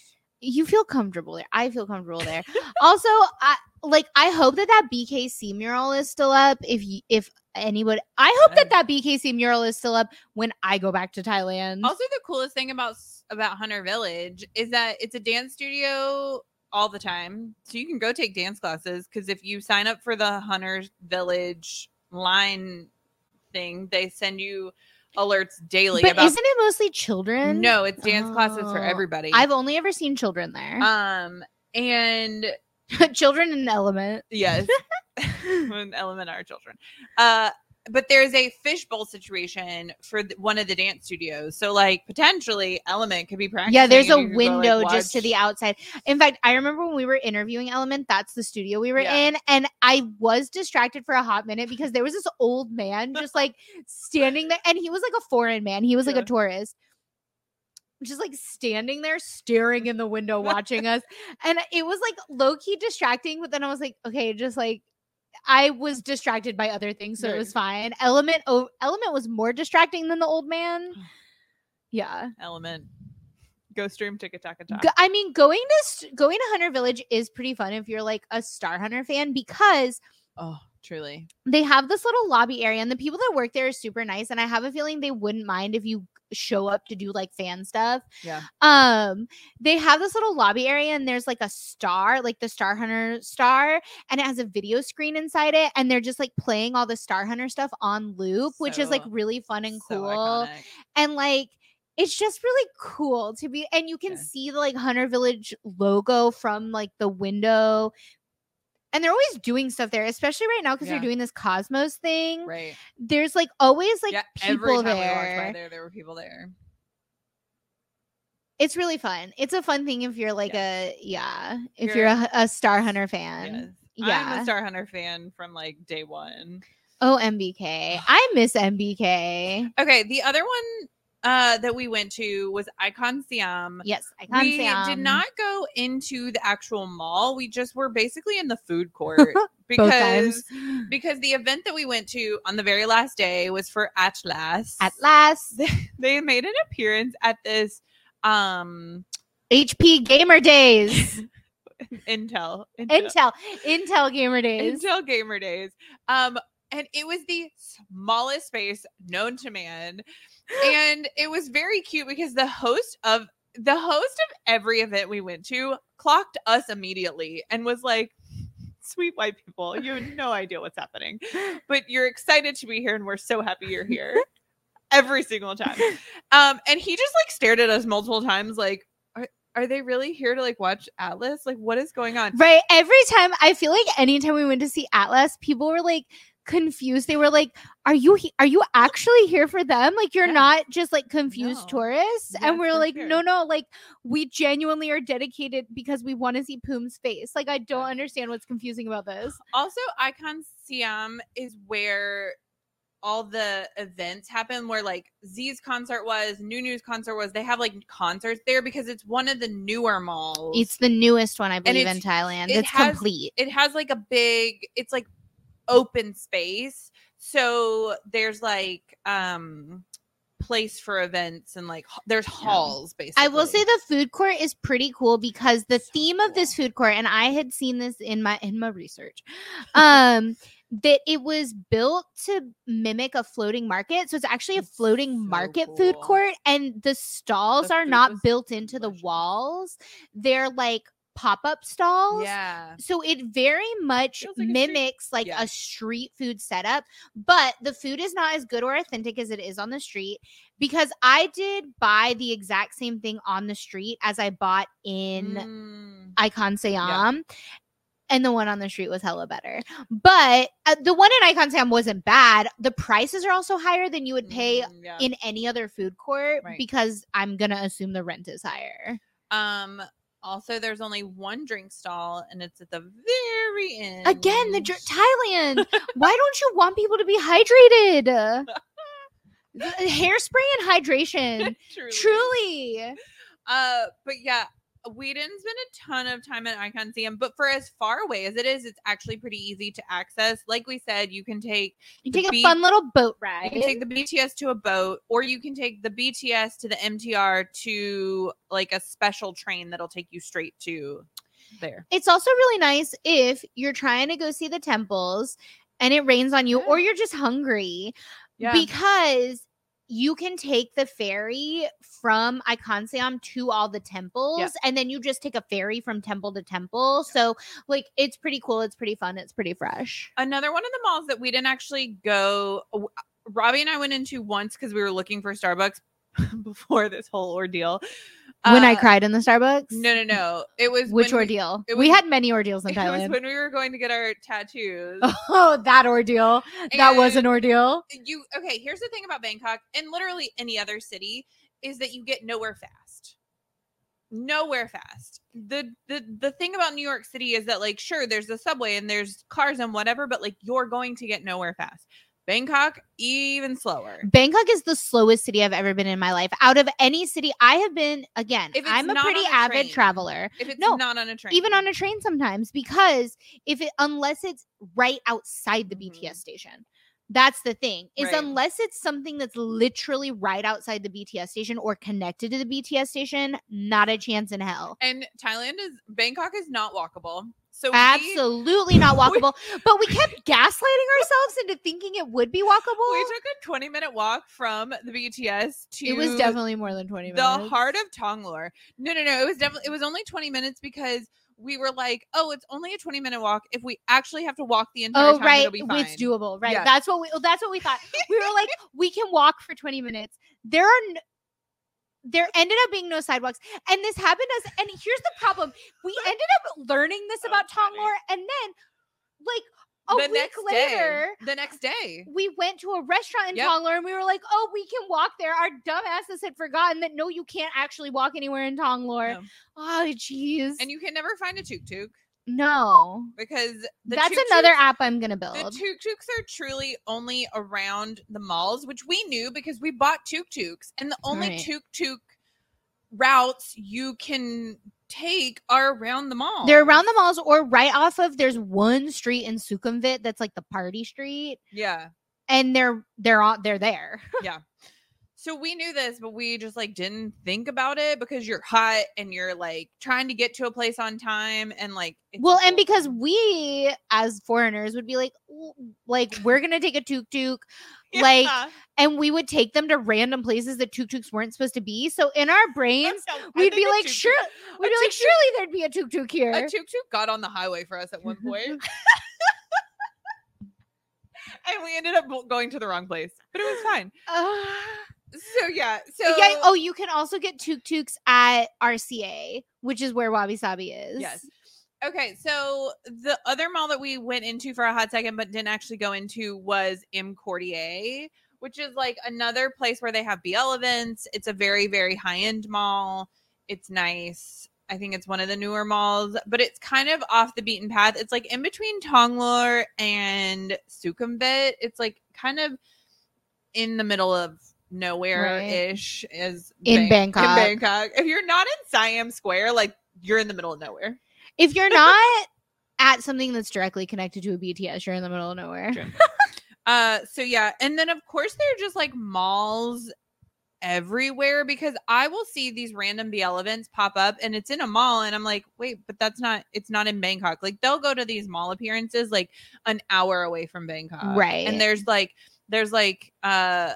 A: You feel comfortable there. I feel comfortable there. also, I like. I hope that that BKC mural is still up. If you, if anyone, I hope that that BKC mural is still up when I go back to Thailand.
B: Also, the coolest thing about about Hunter Village is that it's a dance studio all the time, so you can go take dance classes. Because if you sign up for the Hunter Village line thing, they send you alerts daily
A: but
B: about.
A: isn't it mostly children?
B: no, it's dance classes for
A: Oh,
B: everybody.
A: I've only ever seen children there.
B: um and
A: children in Element.
B: yes, element are children. Uh, but there's a fishbowl situation for th- one of the dance studios, so like potentially Element could be practicing.
A: Yeah, there's a
B: go, like,
A: window just to the outside. In fact, I remember when we were interviewing Element, that's the studio we were
B: Yeah.
A: in, and I was distracted for a hot minute because there was this old man just like standing there, and he was like a foreign man. He was like
B: Yeah.
A: a tourist. Just like standing there staring in the window watching us. And it was like low key distracting, but then I was like, okay, just like I was distracted by other things, so it was fine. Element oh Element was more distracting than the old man. Yeah.
B: Element. Go stream Ticka Taka.
A: Go- I mean, going to going to Hunter Village is pretty fun if you're like a Star Hunter fan because
B: Oh, truly.
A: they have this little lobby area and the people that work there are super nice and I have a feeling they wouldn't mind if you show up to do like fan stuff.
B: Yeah.
A: Um they have this little lobby area and there's like a star, like the Star Hunter star and it has a video screen inside it and they're just like playing all the Star Hunter stuff on loop, which is like really fun and
B: So
A: cool
B: iconic.
A: and like it's just really cool to be and you can
B: Yeah.
A: see the like hunter village logo from like the window and they're always doing stuff there especially right now because
B: Yeah.
A: they're doing this cosmos thing
B: Right.
A: there's like always like
B: yeah. Every
A: people
B: time we walked by
A: there
B: there, there were people there.
A: it's really fun it's a fun thing if you're like a yeah if
B: You're-
A: you're a, a star hunter fan
B: Yes. I'm
A: yeah
B: a Star Hunter fan from like day one.
A: oh mbk i miss mbk
B: Okay, the other one uh that we went to was Icon Siam.
A: yes Icon
B: we
A: um,
B: did not go into the actual mall. We just were basically in the food court because because the event that we went to on the very last day was for Atlas.
A: at last
B: they made an appearance at this um
A: hp gamer days
B: Intel
A: Intel, Intel Gamer Days.
B: Intel Gamer Days. Um, and it was the smallest space known to man. And it was very cute because the host of the host of every event we went to clocked us immediately and was like, Sweet white people, you have no idea what's happening, but you're excited to be here and we're so happy you're here every single time. Um, and he just like stared at us multiple times, like, are, are they really here to like watch Atlas? Like, what is going on?
A: Right. Every time I feel like anytime we went to see Atlas, people were like confused. They were like, "Are you he- are you actually here for them? Like you're
B: Yeah.
A: not just like confused
B: No.
A: tourists?"
B: Yes,
A: and we're like,
B: here.
A: "No, no, like we genuinely are dedicated because we want to see Poom's face." Like I don't understand what's confusing about this.
B: Also, Icon Siam is where all the events happen where like Zee's concert was, NuNew's concert was. They have like concerts there because it's one of the newer malls.
A: It's the newest one I believe in Thailand.
B: it
A: It's
B: has-
A: complete.
B: it has like a big it's like open space. So there's like um place for events and like there's halls basically.
A: I will say the food court is pretty cool because the
B: So
A: theme of this food court, and I had seen this in my in my research, um, that it was built to mimic a floating market. So it's actually a floating
B: so
A: market food court, and the stalls
B: The
A: are not built into the walls. They're like pop-up stalls.
B: Yeah.
A: So it very much
B: like a
A: mimics like
B: yeah.
A: a street food setup, but the food is not as good or authentic as it is on the street because I did buy the exact same thing on the street as I bought in
B: Mm.
A: Icon Siam. And the one on the street was hella better. But uh, the one in Icon Siam wasn't bad. The prices are also higher than you would pay
B: Mm, yeah.
A: in any other food court
B: Right.
A: because I'm going to assume the rent is higher.
B: Um. Also, there's only one drink stall, and it's at the very end.
A: Again, the dr- Thailand. Why don't you want people to be hydrated? The Hairspray and hydration.
B: Truly.
A: Truly.
B: Uh, but yeah, we didn't spend a ton of time at Icon Siam, but for as far away as it is, it's actually pretty easy to access. Like we said, you can take
A: You take a fun little boat ride.
B: you can take the BTS to a boat, or you can take the BTS to the MTR to like a special train that'll take you straight to there.
A: it's also really nice if you're trying to go see the temples and it rains on you
B: Yeah.
A: or you're just hungry because you can take the ferry from Icon Siam to all the temples and then you just take a ferry from temple to temple. So like it's pretty cool, it's pretty fun, it's pretty fresh.
B: Another one of the malls that we didn't actually go. Robbie and I went into once because we were looking for Starbucks before this whole ordeal.
A: when I
B: Uh,
A: cried in the Starbucks?
B: No, no, no. It was
A: Which
B: we-
A: ordeal? we
B: was-
A: had many ordeals in Thailand.
B: when we were going to get our tattoos.
A: Oh, that ordeal. That was an ordeal.
B: You okay? Here's the thing about Bangkok and literally any other city is that you get nowhere fast. Nowhere fast. The the the thing about New York City is that like sure there's the subway and there's cars and whatever, but like you're going to get nowhere fast. Bangkok even slower.
A: Bangkok is the slowest city I've ever been in my life. Out of any city I have been, again, I'm a pretty
B: a
A: avid
B: train.
A: traveler.
B: If it's
A: No,
B: not on a train,
A: Even on a train sometimes because if it unless it's right outside the
B: Mhm.
A: BTS station. That's the thing. Is
B: Right.
A: unless it's something that's literally right outside the BTS station or connected to the BTS station, not a chance in hell.
B: and Thailand is Bangkok is not walkable. So we-
A: Absolutely not
B: we-
A: walkable. but we kept gaslighting ourselves into thinking it would be walkable.
B: we took a 20 minute walk from the BTS to
A: it was definitely more than 20 minutes.
B: the heart of Tonglor. No, no, no. It was definitely it was only 20 minutes because we were like, oh, it's only a 20 minute walk. If we actually have to walk the entire
A: Oh
B: time,
A: right,
B: it'll be fine.
A: it's doable. Right,
B: Yeah.
A: that's what we that's what we thought. We were like, we can walk for twenty minutes. There are. There ended up being no sidewalks, and this happened as. And here's the problem: we ended up learning this about. Tonglor, and then, like a
B: the
A: week later,
B: day, the next day.
A: we went to a restaurant in
B: Yep.
A: Tonglor, and we were like, "Oh, we can walk there." Our dumbasses had forgotten that no, you can't actually walk anywhere in Tonglor.
B: No.
A: Oh, jeez.
B: And you can never find a tuk tuk
A: no,
B: because the
A: that's
B: tuk-tuks-
A: another app I'm gonna build.
B: The tuk tuks are truly only around the malls, which we knew because we bought tuk tuks, and the only
A: Right.
B: tuk tuk routes you can take are around the mall.
A: They're around the malls or right off of there's one street in Sukhumvit that's like the party street
B: Yeah.
A: and they're they're on they're there.
B: So we knew this, but we just like didn't think about it because you're hot and you're like trying to get to a place on time and like
A: well, and because we as foreigners would be like like we're going to take a tuk-tuk Like, and we would take them to random places that tuk tuks weren't supposed to be. So in our brains, we'd be like, sure, we'd be like, surely there'd be a tuk tuk here.
B: A tuk tuk got on the highway for us at one point. and we ended up going to the wrong place, but it was fine.
A: Uh,
B: So yeah, so
A: yeah. Oh, you can also get tuk tuks at RCA, which is where Wabi Sabi is.
B: Yes. Okay, so the other mall that we went into for a hot second but didn't actually go into was EmQuartier, which is like another place where they have BL events. It's a very, very high end mall. It's nice. I think it's one of the newer malls, but it's kind of off the beaten path. It's like in between Tonglor and Sukhumvit. It's like kind of in the middle of nowhere ish is
A: In Bangkok.
B: In Bangkok. If you're not in Siam Square, like you're in the middle of nowhere.
A: If you're not at something that's directly connected to a BTS, you're in the middle of nowhere.
B: Uh so yeah, and then of course there are just like malls everywhere because I will see these random BL events pop up and it's in a mall and I'm like, wait, but that's not it's not in Bangkok. Like they'll go to these mall appearances like an hour away from Bangkok.
A: Right.
B: And there's like there's like uh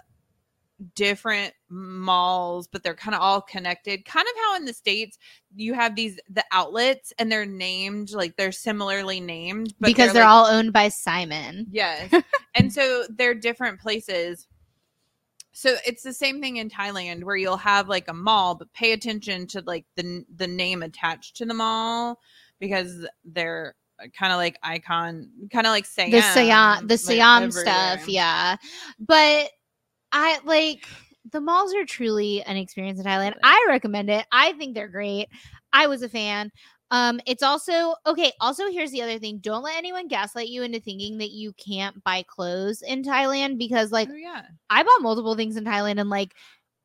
B: different malls but they're kind of all connected kind of how in the states you have these the outlets and they're named like they're similarly named but
A: because they're,
B: like,
A: all owned by Simon.
B: Yes. and so they're different places. So it's the same thing in Thailand where you'll have like a mall, but pay attention to like the the name attached to the mall because they're kind of like icon, kind of like Siam.
A: the Siam, the
B: like,
A: Siam stuff, yeah. But I like the malls are truly an experience in Thailand. I recommend it. I think they're great. I was a fan. Um, it's also okay. Also, here's the other thing: don't let anyone gaslight you into thinking that you can't buy clothes in Thailand because, like,
B: Oh, yeah.
A: I bought multiple things in Thailand, and like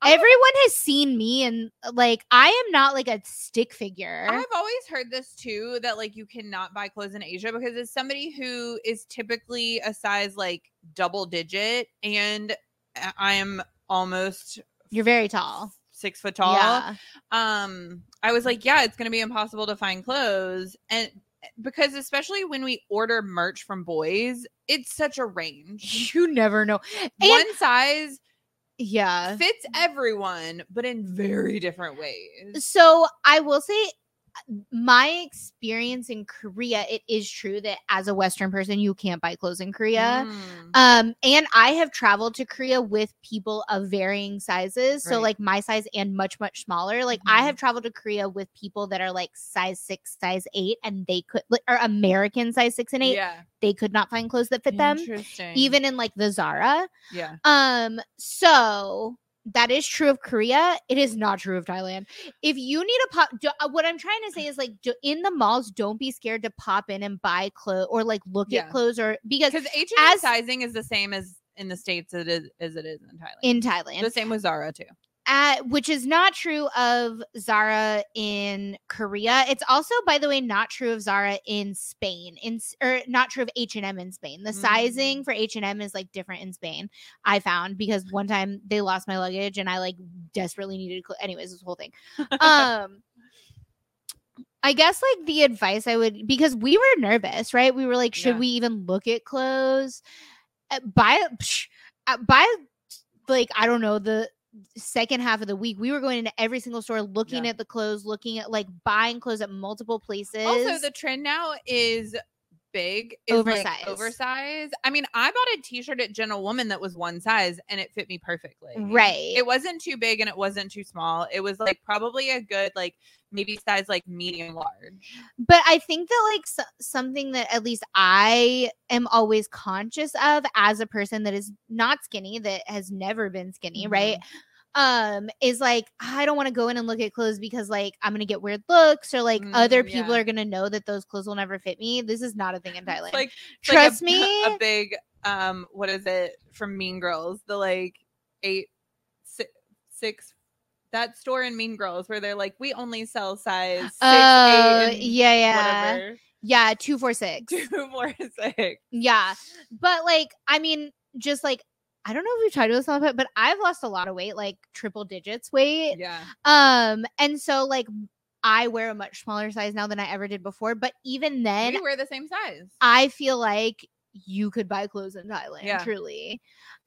A: everyone has seen me, and like I am not like a stick figure.
B: I've always heard this too that like you cannot buy clothes in Asia because as somebody who is typically a size like double digit and I- am almost
A: You're very tall.
B: six foot tall.
A: Yeah.
B: um i was like yeah it's gonna be impossible to find clothes and because especially when we order merch from boys it's such a range
A: You never know. And-
B: one size
A: Yeah.
B: fits everyone but in very different ways
A: So I will say my experience in Korea, it is true that as a Western person, you can't buy clothes in Korea.
B: Mm.
A: Um, and I have traveled to Korea with people of varying sizes. So like my size and much, much smaller. Like I
B: Mhm.
A: have traveled to Korea with people that are like size six, size eight, and they could like, or American size six and eight.
B: yeah
A: They could not find clothes that fit them. Even in like the Zara.
B: yeah
A: Um, so that is true of Korea. It is not true of Thailand. If you need a pop, do, uh, what I'm trying to say is like do, in the malls, don't be scared to pop in and buy clothes or like look
B: Yeah.
A: at clothes or because
B: because h
A: as-
B: sizing is the same as in the states as it is, as it is in thailand
A: in Thailand,
B: the same with zara too
A: uh, which is not true of Zara in Korea. It's also, by the way, not true of Zara in Spain. In or not true of H and M in Spain. The sizing
B: Mm.
A: for H and M is like different in Spain. I found because one time they lost my luggage and I like desperately needed. Cl- Anyways, this whole thing. Um. I guess like the advice I would because we were nervous, right? We were like, should
B: Yeah.
A: we even look at clothes? Uh, Buy psh, uh, buy like I don't know the second half of the week we were going into every single store looking
B: Yeah.
A: at the clothes, looking at like buying clothes at multiple places.
B: Also, the trend now is big, is
A: Oversized.
B: like oversized. I mean, I bought a t-shirt at Gentlewoman that was one size and it fit me perfectly.
A: right.
B: It wasn't too big and it wasn't too small. It was like probably a good like maybe size like medium large.
A: but I think that like so- something that at least I am always conscious of as a person that is not skinny, that has never been skinny, right? Mm-hmm. Um, is like I don't want to go in and look at clothes because like I'm gonna get weird looks or like other
B: Mm,
A: people
B: yeah.
A: are gonna know that those clothes will never fit me. This is not a thing in Thailand.
B: It's like it's like a-
A: Trust me.
B: a big um what is it from Mean Girls? The like eight six, six that store in Mean Girls where they're like we only sell size six,
A: Oh,
B: eight,
A: yeah, yeah.
B: whatever.
A: yeah, two four six.
B: Two, four, six.
A: Yeah. But like, I mean, just like I don't know if we've tried to this on the but I've lost a lot of weight, like triple digits weight.
B: Yeah.
A: Um, and so like I wear a much smaller size now than I ever did before. But even then,
B: we wear the same size.
A: I feel like you could buy clothes in Thailand,
B: Yeah.
A: truly.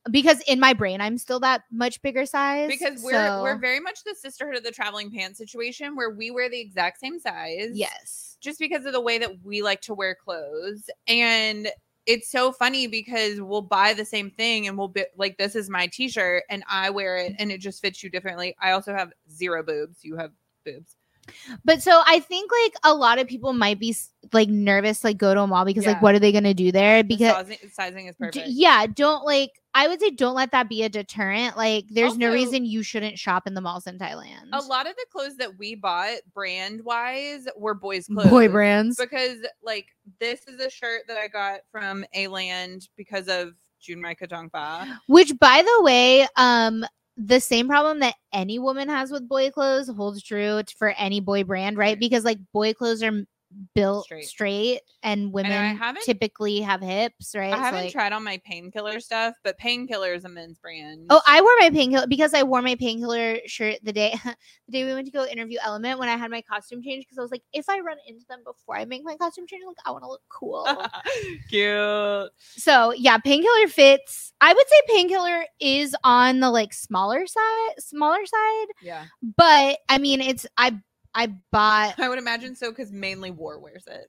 A: Because in my brain, I'm still that much bigger size.
B: because we're we're very much the sisterhood of the traveling pants situation where we wear the exact same size.
A: yes.
B: just because of the way that we like to wear clothes and it's so funny because we'll buy the same thing and we'll be like this is my t-shirt and i wear it and it just fits you differently i also have zero boobs you have boobs
A: But so I think like a lot of people might be like nervous, like go to a mall because
B: Yeah.
A: like what are they gonna do there?
B: The
A: Because
B: sizing, sizing is
A: D-
B: perfect
A: yeah, don't like. I would say don't let that be a deterrent. Like, there's no reason you shouldn't shop in the malls in Thailand.
B: a lot of the clothes that we bought brand wise were boys clothes
A: boy brands.
B: because like this is a shirt that i got from a land because of junmai katongpa
A: Which, by the way, um, the same problem that any woman has with boy clothes holds true for any boy brand, right?
B: Right.
A: Because like boy clothes are m- built straight,
B: Straight.
A: and women
B: haven't-
A: typically have hips, right?
B: i haven't
A: like-
B: tried on my painkiller stuff but painkiller is a men's brand
A: Oh, I wore my painkiller because I wore my painkiller shirt the day the day we went to go interview Element when I had my costume change because I was like, if I run into them before I make my costume change, like I want to look cool.
B: Cute.
A: so yeah, painkiller fits. I would say painkiller is on the like smaller side, smaller side,
B: Yeah.
A: but I mean it's I I bought
B: I would imagine so because mainly War wears it.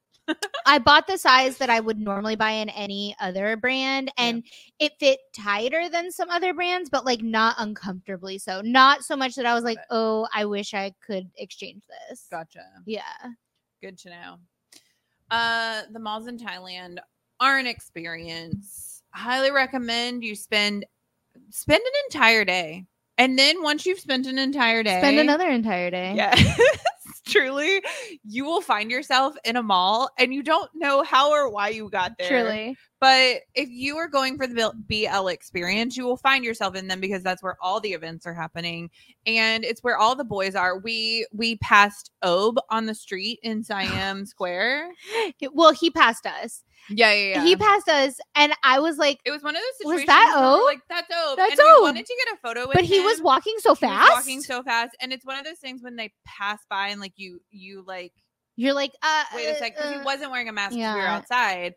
A: I bought the size that I would normally buy in any other brand
B: Yeah.
A: and it fit tighter than some other brands, but like not uncomfortably so. Not so much that I was like, oh, I wish I could exchange this.
B: Gotcha.
A: Yeah.
B: Good to know. Uh the malls in Thailand are an experience. Highly recommend you spend spend an entire day. And then once you've spent an entire day,
A: Spend another entire day.
B: Yes, truly, you will find yourself in a mall and you don't know how or why you got there.
A: Truly.
B: But if you are going for the BL experience, you will find yourself in them because that's where all the events are happening and it's where all the boys are. We we passed Obe on the street in Siam Square.
A: Well, he passed us.
B: Yeah, yeah, yeah.
A: He passed us and I was like,
B: it was one of those situations.
A: Was
B: that we're like that's Obe.
A: That's Obe.
B: wanted to get a photo with
A: but he was walking so
B: He was
A: fast.
B: walking so fast and it's one of those things when they pass by and like you you like
A: You're like, uh
B: wait a second because
A: uh,
B: he wasn't wearing a mask because we were outside.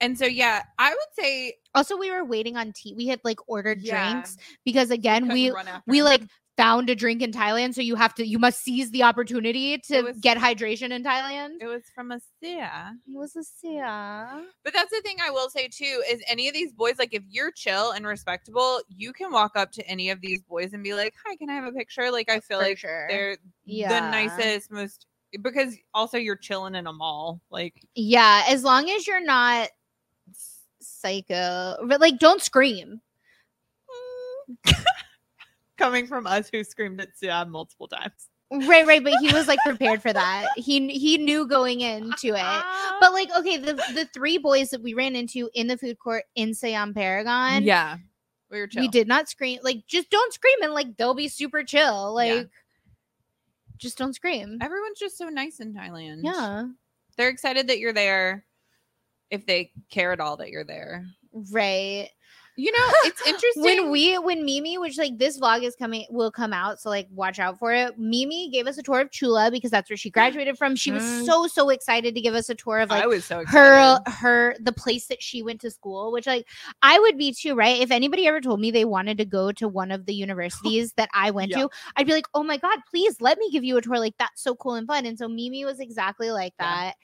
B: And so yeah, I would say
A: Also, we were waiting on tea. We had like ordered
B: Yeah.
A: drinks because again,
B: couldn't
A: we we like found a drink in Thailand, so you have to you must seize the opportunity to
B: was-
A: get hydration in Thailand.
B: it was from a Sia.
A: It was a yeah.
B: But that's the thing I will say too is any of these boys, like if you're chill and respectable, you can walk up to any of these boys and be like, "Hi, can I have a picture?" Like I feel
A: For
B: like
A: sure.
B: they're
A: Yeah.
B: the nicest, most because also you're chilling in a mall. Like
A: Yeah, as long as you're not psycho, but like don't scream. Mm.
B: coming from us who screamed at Sia multiple times.
A: Right, right, but he was like prepared for that. He he knew going into it. But like, okay, the the three boys that we ran into in the food court in Siam Paragon,
B: yeah, we were chill.
A: we did not scream. Like, just don't scream, and like they'll be super chill. Like,
B: Yeah.
A: just don't scream.
B: Everyone's just so nice in Thailand.
A: Yeah,
B: they're excited that you're there. If they care at all that you're there,
A: right.
B: You know, it's interesting.
A: When we when Mimi, which like this vlog is coming, will come out, so like watch out for it. Mimi gave us a tour of Chula because that's where she graduated from. She was
B: Mm.
A: so so excited to give us a tour of like
B: I was so
A: her
B: excited.
A: her the place that she went to school which like i would be too right if anybody ever told me they wanted to go to one of the universities that i went
B: Yeah.
A: to i'd be like oh my god please let me give you a tour like that's so cool and fun and so mimi was exactly like
B: Yeah.
A: that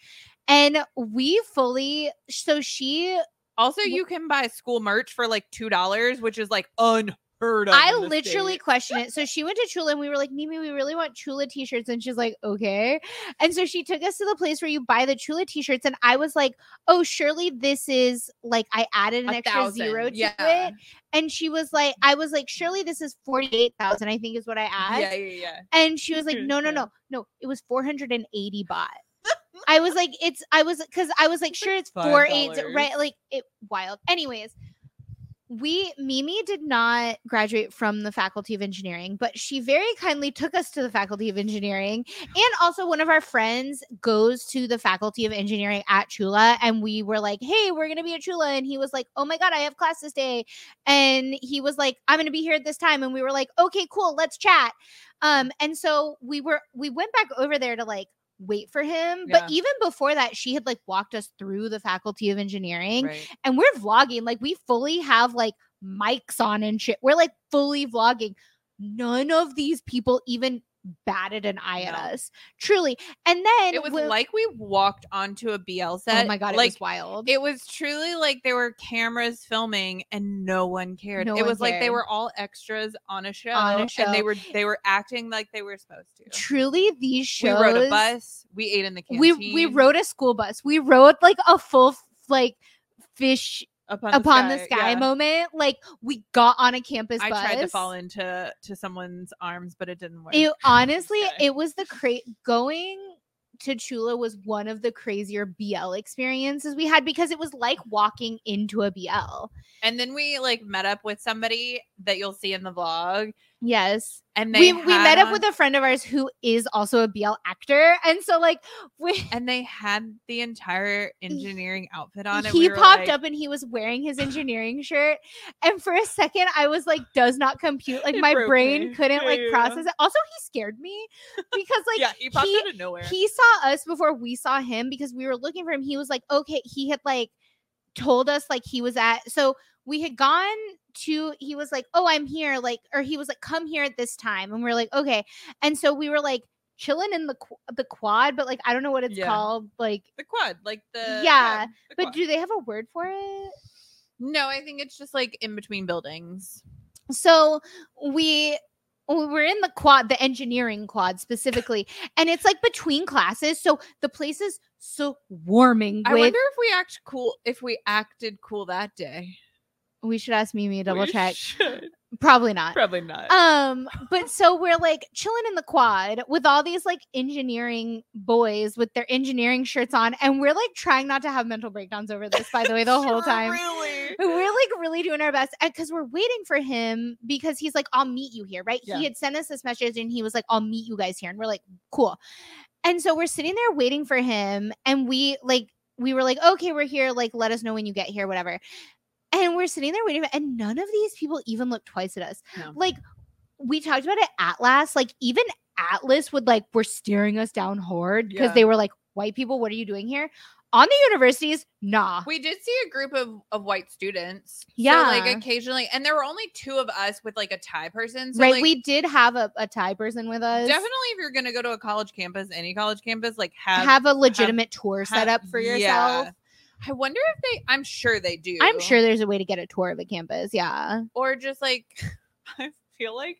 A: and we fully so she
B: Also, you can buy school merch for like two dollars, which is like unheard of.
A: I literally
B: States.
A: questioned it. So she went to Chula and we were like, Mimi, we really want Chula t-shirts. And she's like, okay. And so she took us to the place where you buy the Chula t-shirts. And I was like, oh, surely this is like I added an
B: A
A: extra zero to
B: yeah.
A: it. And she was like, I was like, surely this is 48,000, I think is what I asked.
B: Yeah, yeah, yeah.
A: And she was like, no, no, no, no. It was 480 baht. I was like, it's, I was, cause I was like, sure, it's four eight, right? Like it wild. Anyways, we, Mimi did not graduate from the faculty of engineering, but she very kindly took us to the faculty of engineering. And also, one of our friends goes to the faculty of engineering at Chula. And we were like, hey, we're going to be at Chula. And he was like, oh my God, I have class this day. And he was like, I'm going to be here at this time. And we were like, okay, cool, let's chat. Um, and so we were, we went back over there to like, wait for him.
B: Yeah.
A: But even before that, she had like walked us through the faculty of engineering
B: Right.
A: and we're vlogging. Like we fully have like mics on and shit. We're like fully vlogging. None of these people even batted an eye at us. Truly. And then
B: It was
A: when-
B: like we walked onto a BL oh set.
A: oh my god, it
B: like
A: was wild.
B: it was truly like there were cameras filming and no one cared.
A: No
B: it
A: one
B: was like they were all extras on a show,
A: On a
B: and they were they were acting like they were supposed to.
A: Truly, these shows.
B: We rode a bus. We ate in the
A: We we rode a school bus. We rode like a full like fish
B: upon,
A: upon the sky,
B: yeah.
A: moment. Like we got on a campus
B: I
A: bus.
B: tried to fall into to someone's arms, but it didn't work.
A: It honestly, it was the cra- going to Chula was one of the crazier BL experiences we had because it was like walking into a BL.
B: and then we like met up with somebody that you'll see in the vlog,
A: Yes.
B: and
A: We we met up with a friend of ours who is also a BL actor. And so like we
B: and they had the entire engineering outfit on.
A: he
B: we
A: popped
B: like,
A: up and he was wearing his engineering shirt. And for a second I was like, does not compute. Like my brain
B: me.
A: couldn't
B: Yeah,
A: like
B: yeah.
A: process it. Also, he scared me because like
B: yeah, he popped
A: he-
B: out of nowhere.
A: he saw us before we saw him because we were looking for him. He was like, okay, he had like told us like he was at so we had gone to he was like, Oh, I'm here, like, or he was like, come here at this time. And we are like, okay. And so we were like chilling in the qu- the quad, but like I don't know what it's
B: Yeah.
A: called. Like,
B: the quad, like the
A: Yeah,
B: the
A: but
B: quad.
A: do they have a word for it?
B: no, I think it's just like in between buildings.
A: So we we were in the quad, the engineering quad specifically, and it's like between classes. So the place is so warming.
B: I wonder if we act cool if we acted cool that day.
A: We should ask Mimi to double
B: We
A: check.
B: should.
A: Probably not.
B: Probably not.
A: Um, but so we're like chilling in the quad with all these like engineering boys with their engineering shirts on, and we're like trying not to have mental breakdowns over this, by the way, the whole time.
B: Really?
A: We're like really doing our best because we're waiting for him because he's like, I'll meet you here, right?
B: Yeah.
A: He had sent us this message and he was like, I'll meet you guys here. And we're like, cool. And so we're sitting there waiting for him, and we like, we were like, okay, we're here. Like, let us know when you get here, whatever. And we're sitting there waiting, and none of these people even look twice at us.
B: No.
A: Like, we talked about it at Atlas, like, even Atlas would like, were staring us down hard because
B: Yeah.
A: they were like, white people, what are you doing here? On the universities, nah.
B: We did see a group of, of white students. So,
A: Yeah.
B: like occasionally, and there were only two of us with like a Thai person. So
A: right.
B: like,
A: we did have a, a Thai person with us.
B: definitely, if you're gonna go to a college campus, any college campus, like have,
A: have, a legitimate tour
B: have-
A: set up for
B: yeah. I wonder if they. I'm sure they do.
A: I'm sure there's a way to get a tour of a campus. Yeah.
B: or just like I feel like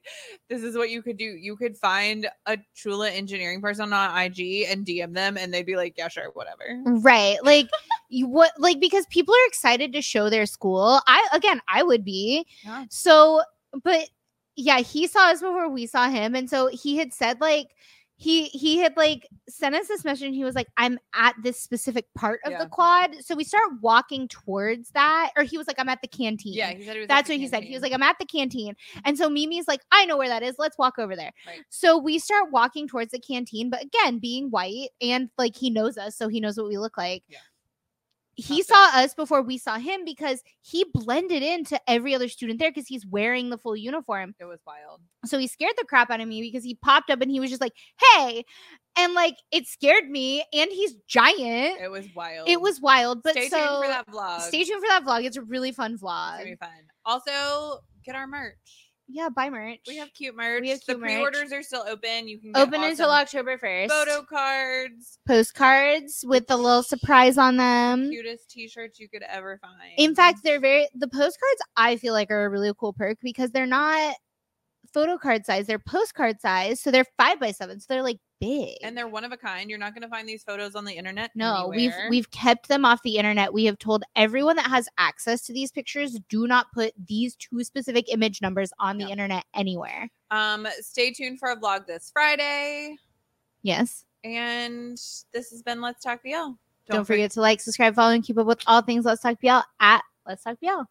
B: this is what you could do. You could find a Chula engineering person on IG and DM them, and they'd be like, "Yeah, sure, whatever."
A: Right. Like you what like because people are excited to show their school. I again I would be.
B: Yeah.
A: So but yeah, he saw us before we saw him. And so he had said like he he had like sent us this message and he was like, I'm at this specific part of
B: Yeah.
A: the quad. So we start walking towards that. Or he was like, I'm at the canteen.
B: Yeah, he said he was. at
A: That's what he said. He was like, I'm at the canteen. And so Mimi's like, I know where that is. Let's walk over there.
B: Right.
A: So we start walking towards the canteen, but again, being white and like he knows us, so he knows what we look like.
B: Yeah.
A: He saw us before we saw him because he blended into every other student there because he's wearing the full uniform.
B: it was wild.
A: So he scared the crap out of me because he popped up and he was just like, hey. And like it scared me. And he's giant.
B: It was wild.
A: It was wild. But
B: stay
A: so
B: tuned for that vlog.
A: stay tuned for that vlog. It's a really fun
B: It's gonna
A: vlog.
B: be fun. Also, get our merch.
A: Yeah, buy merch.
B: We have cute merch.
A: We have
B: the
A: merch.
B: pre-orders are still open. You can get
A: open until October 1st.
B: photo cards,
A: postcards with the little surprise on them.
B: cutest t-shirts you could ever find.
A: In fact, they're very the postcards I feel like are a really cool perk because they're not photo card size, they're postcard size. So they're five by seven. So they're like big.
B: and they're one of a kind. You're not going to find these photos on the internet.
A: no, we've we've kept them off the internet. We have told everyone that has access to these pictures, do not put these two specific image numbers on the
B: No.
A: internet anywhere.
B: um stay tuned for a vlog this Friday.
A: Yes.
B: And this has been Let's Talk BL.
A: Don't, forget to like, subscribe, follow, and keep up with all things Let's Talk BL at Let's Talk BL.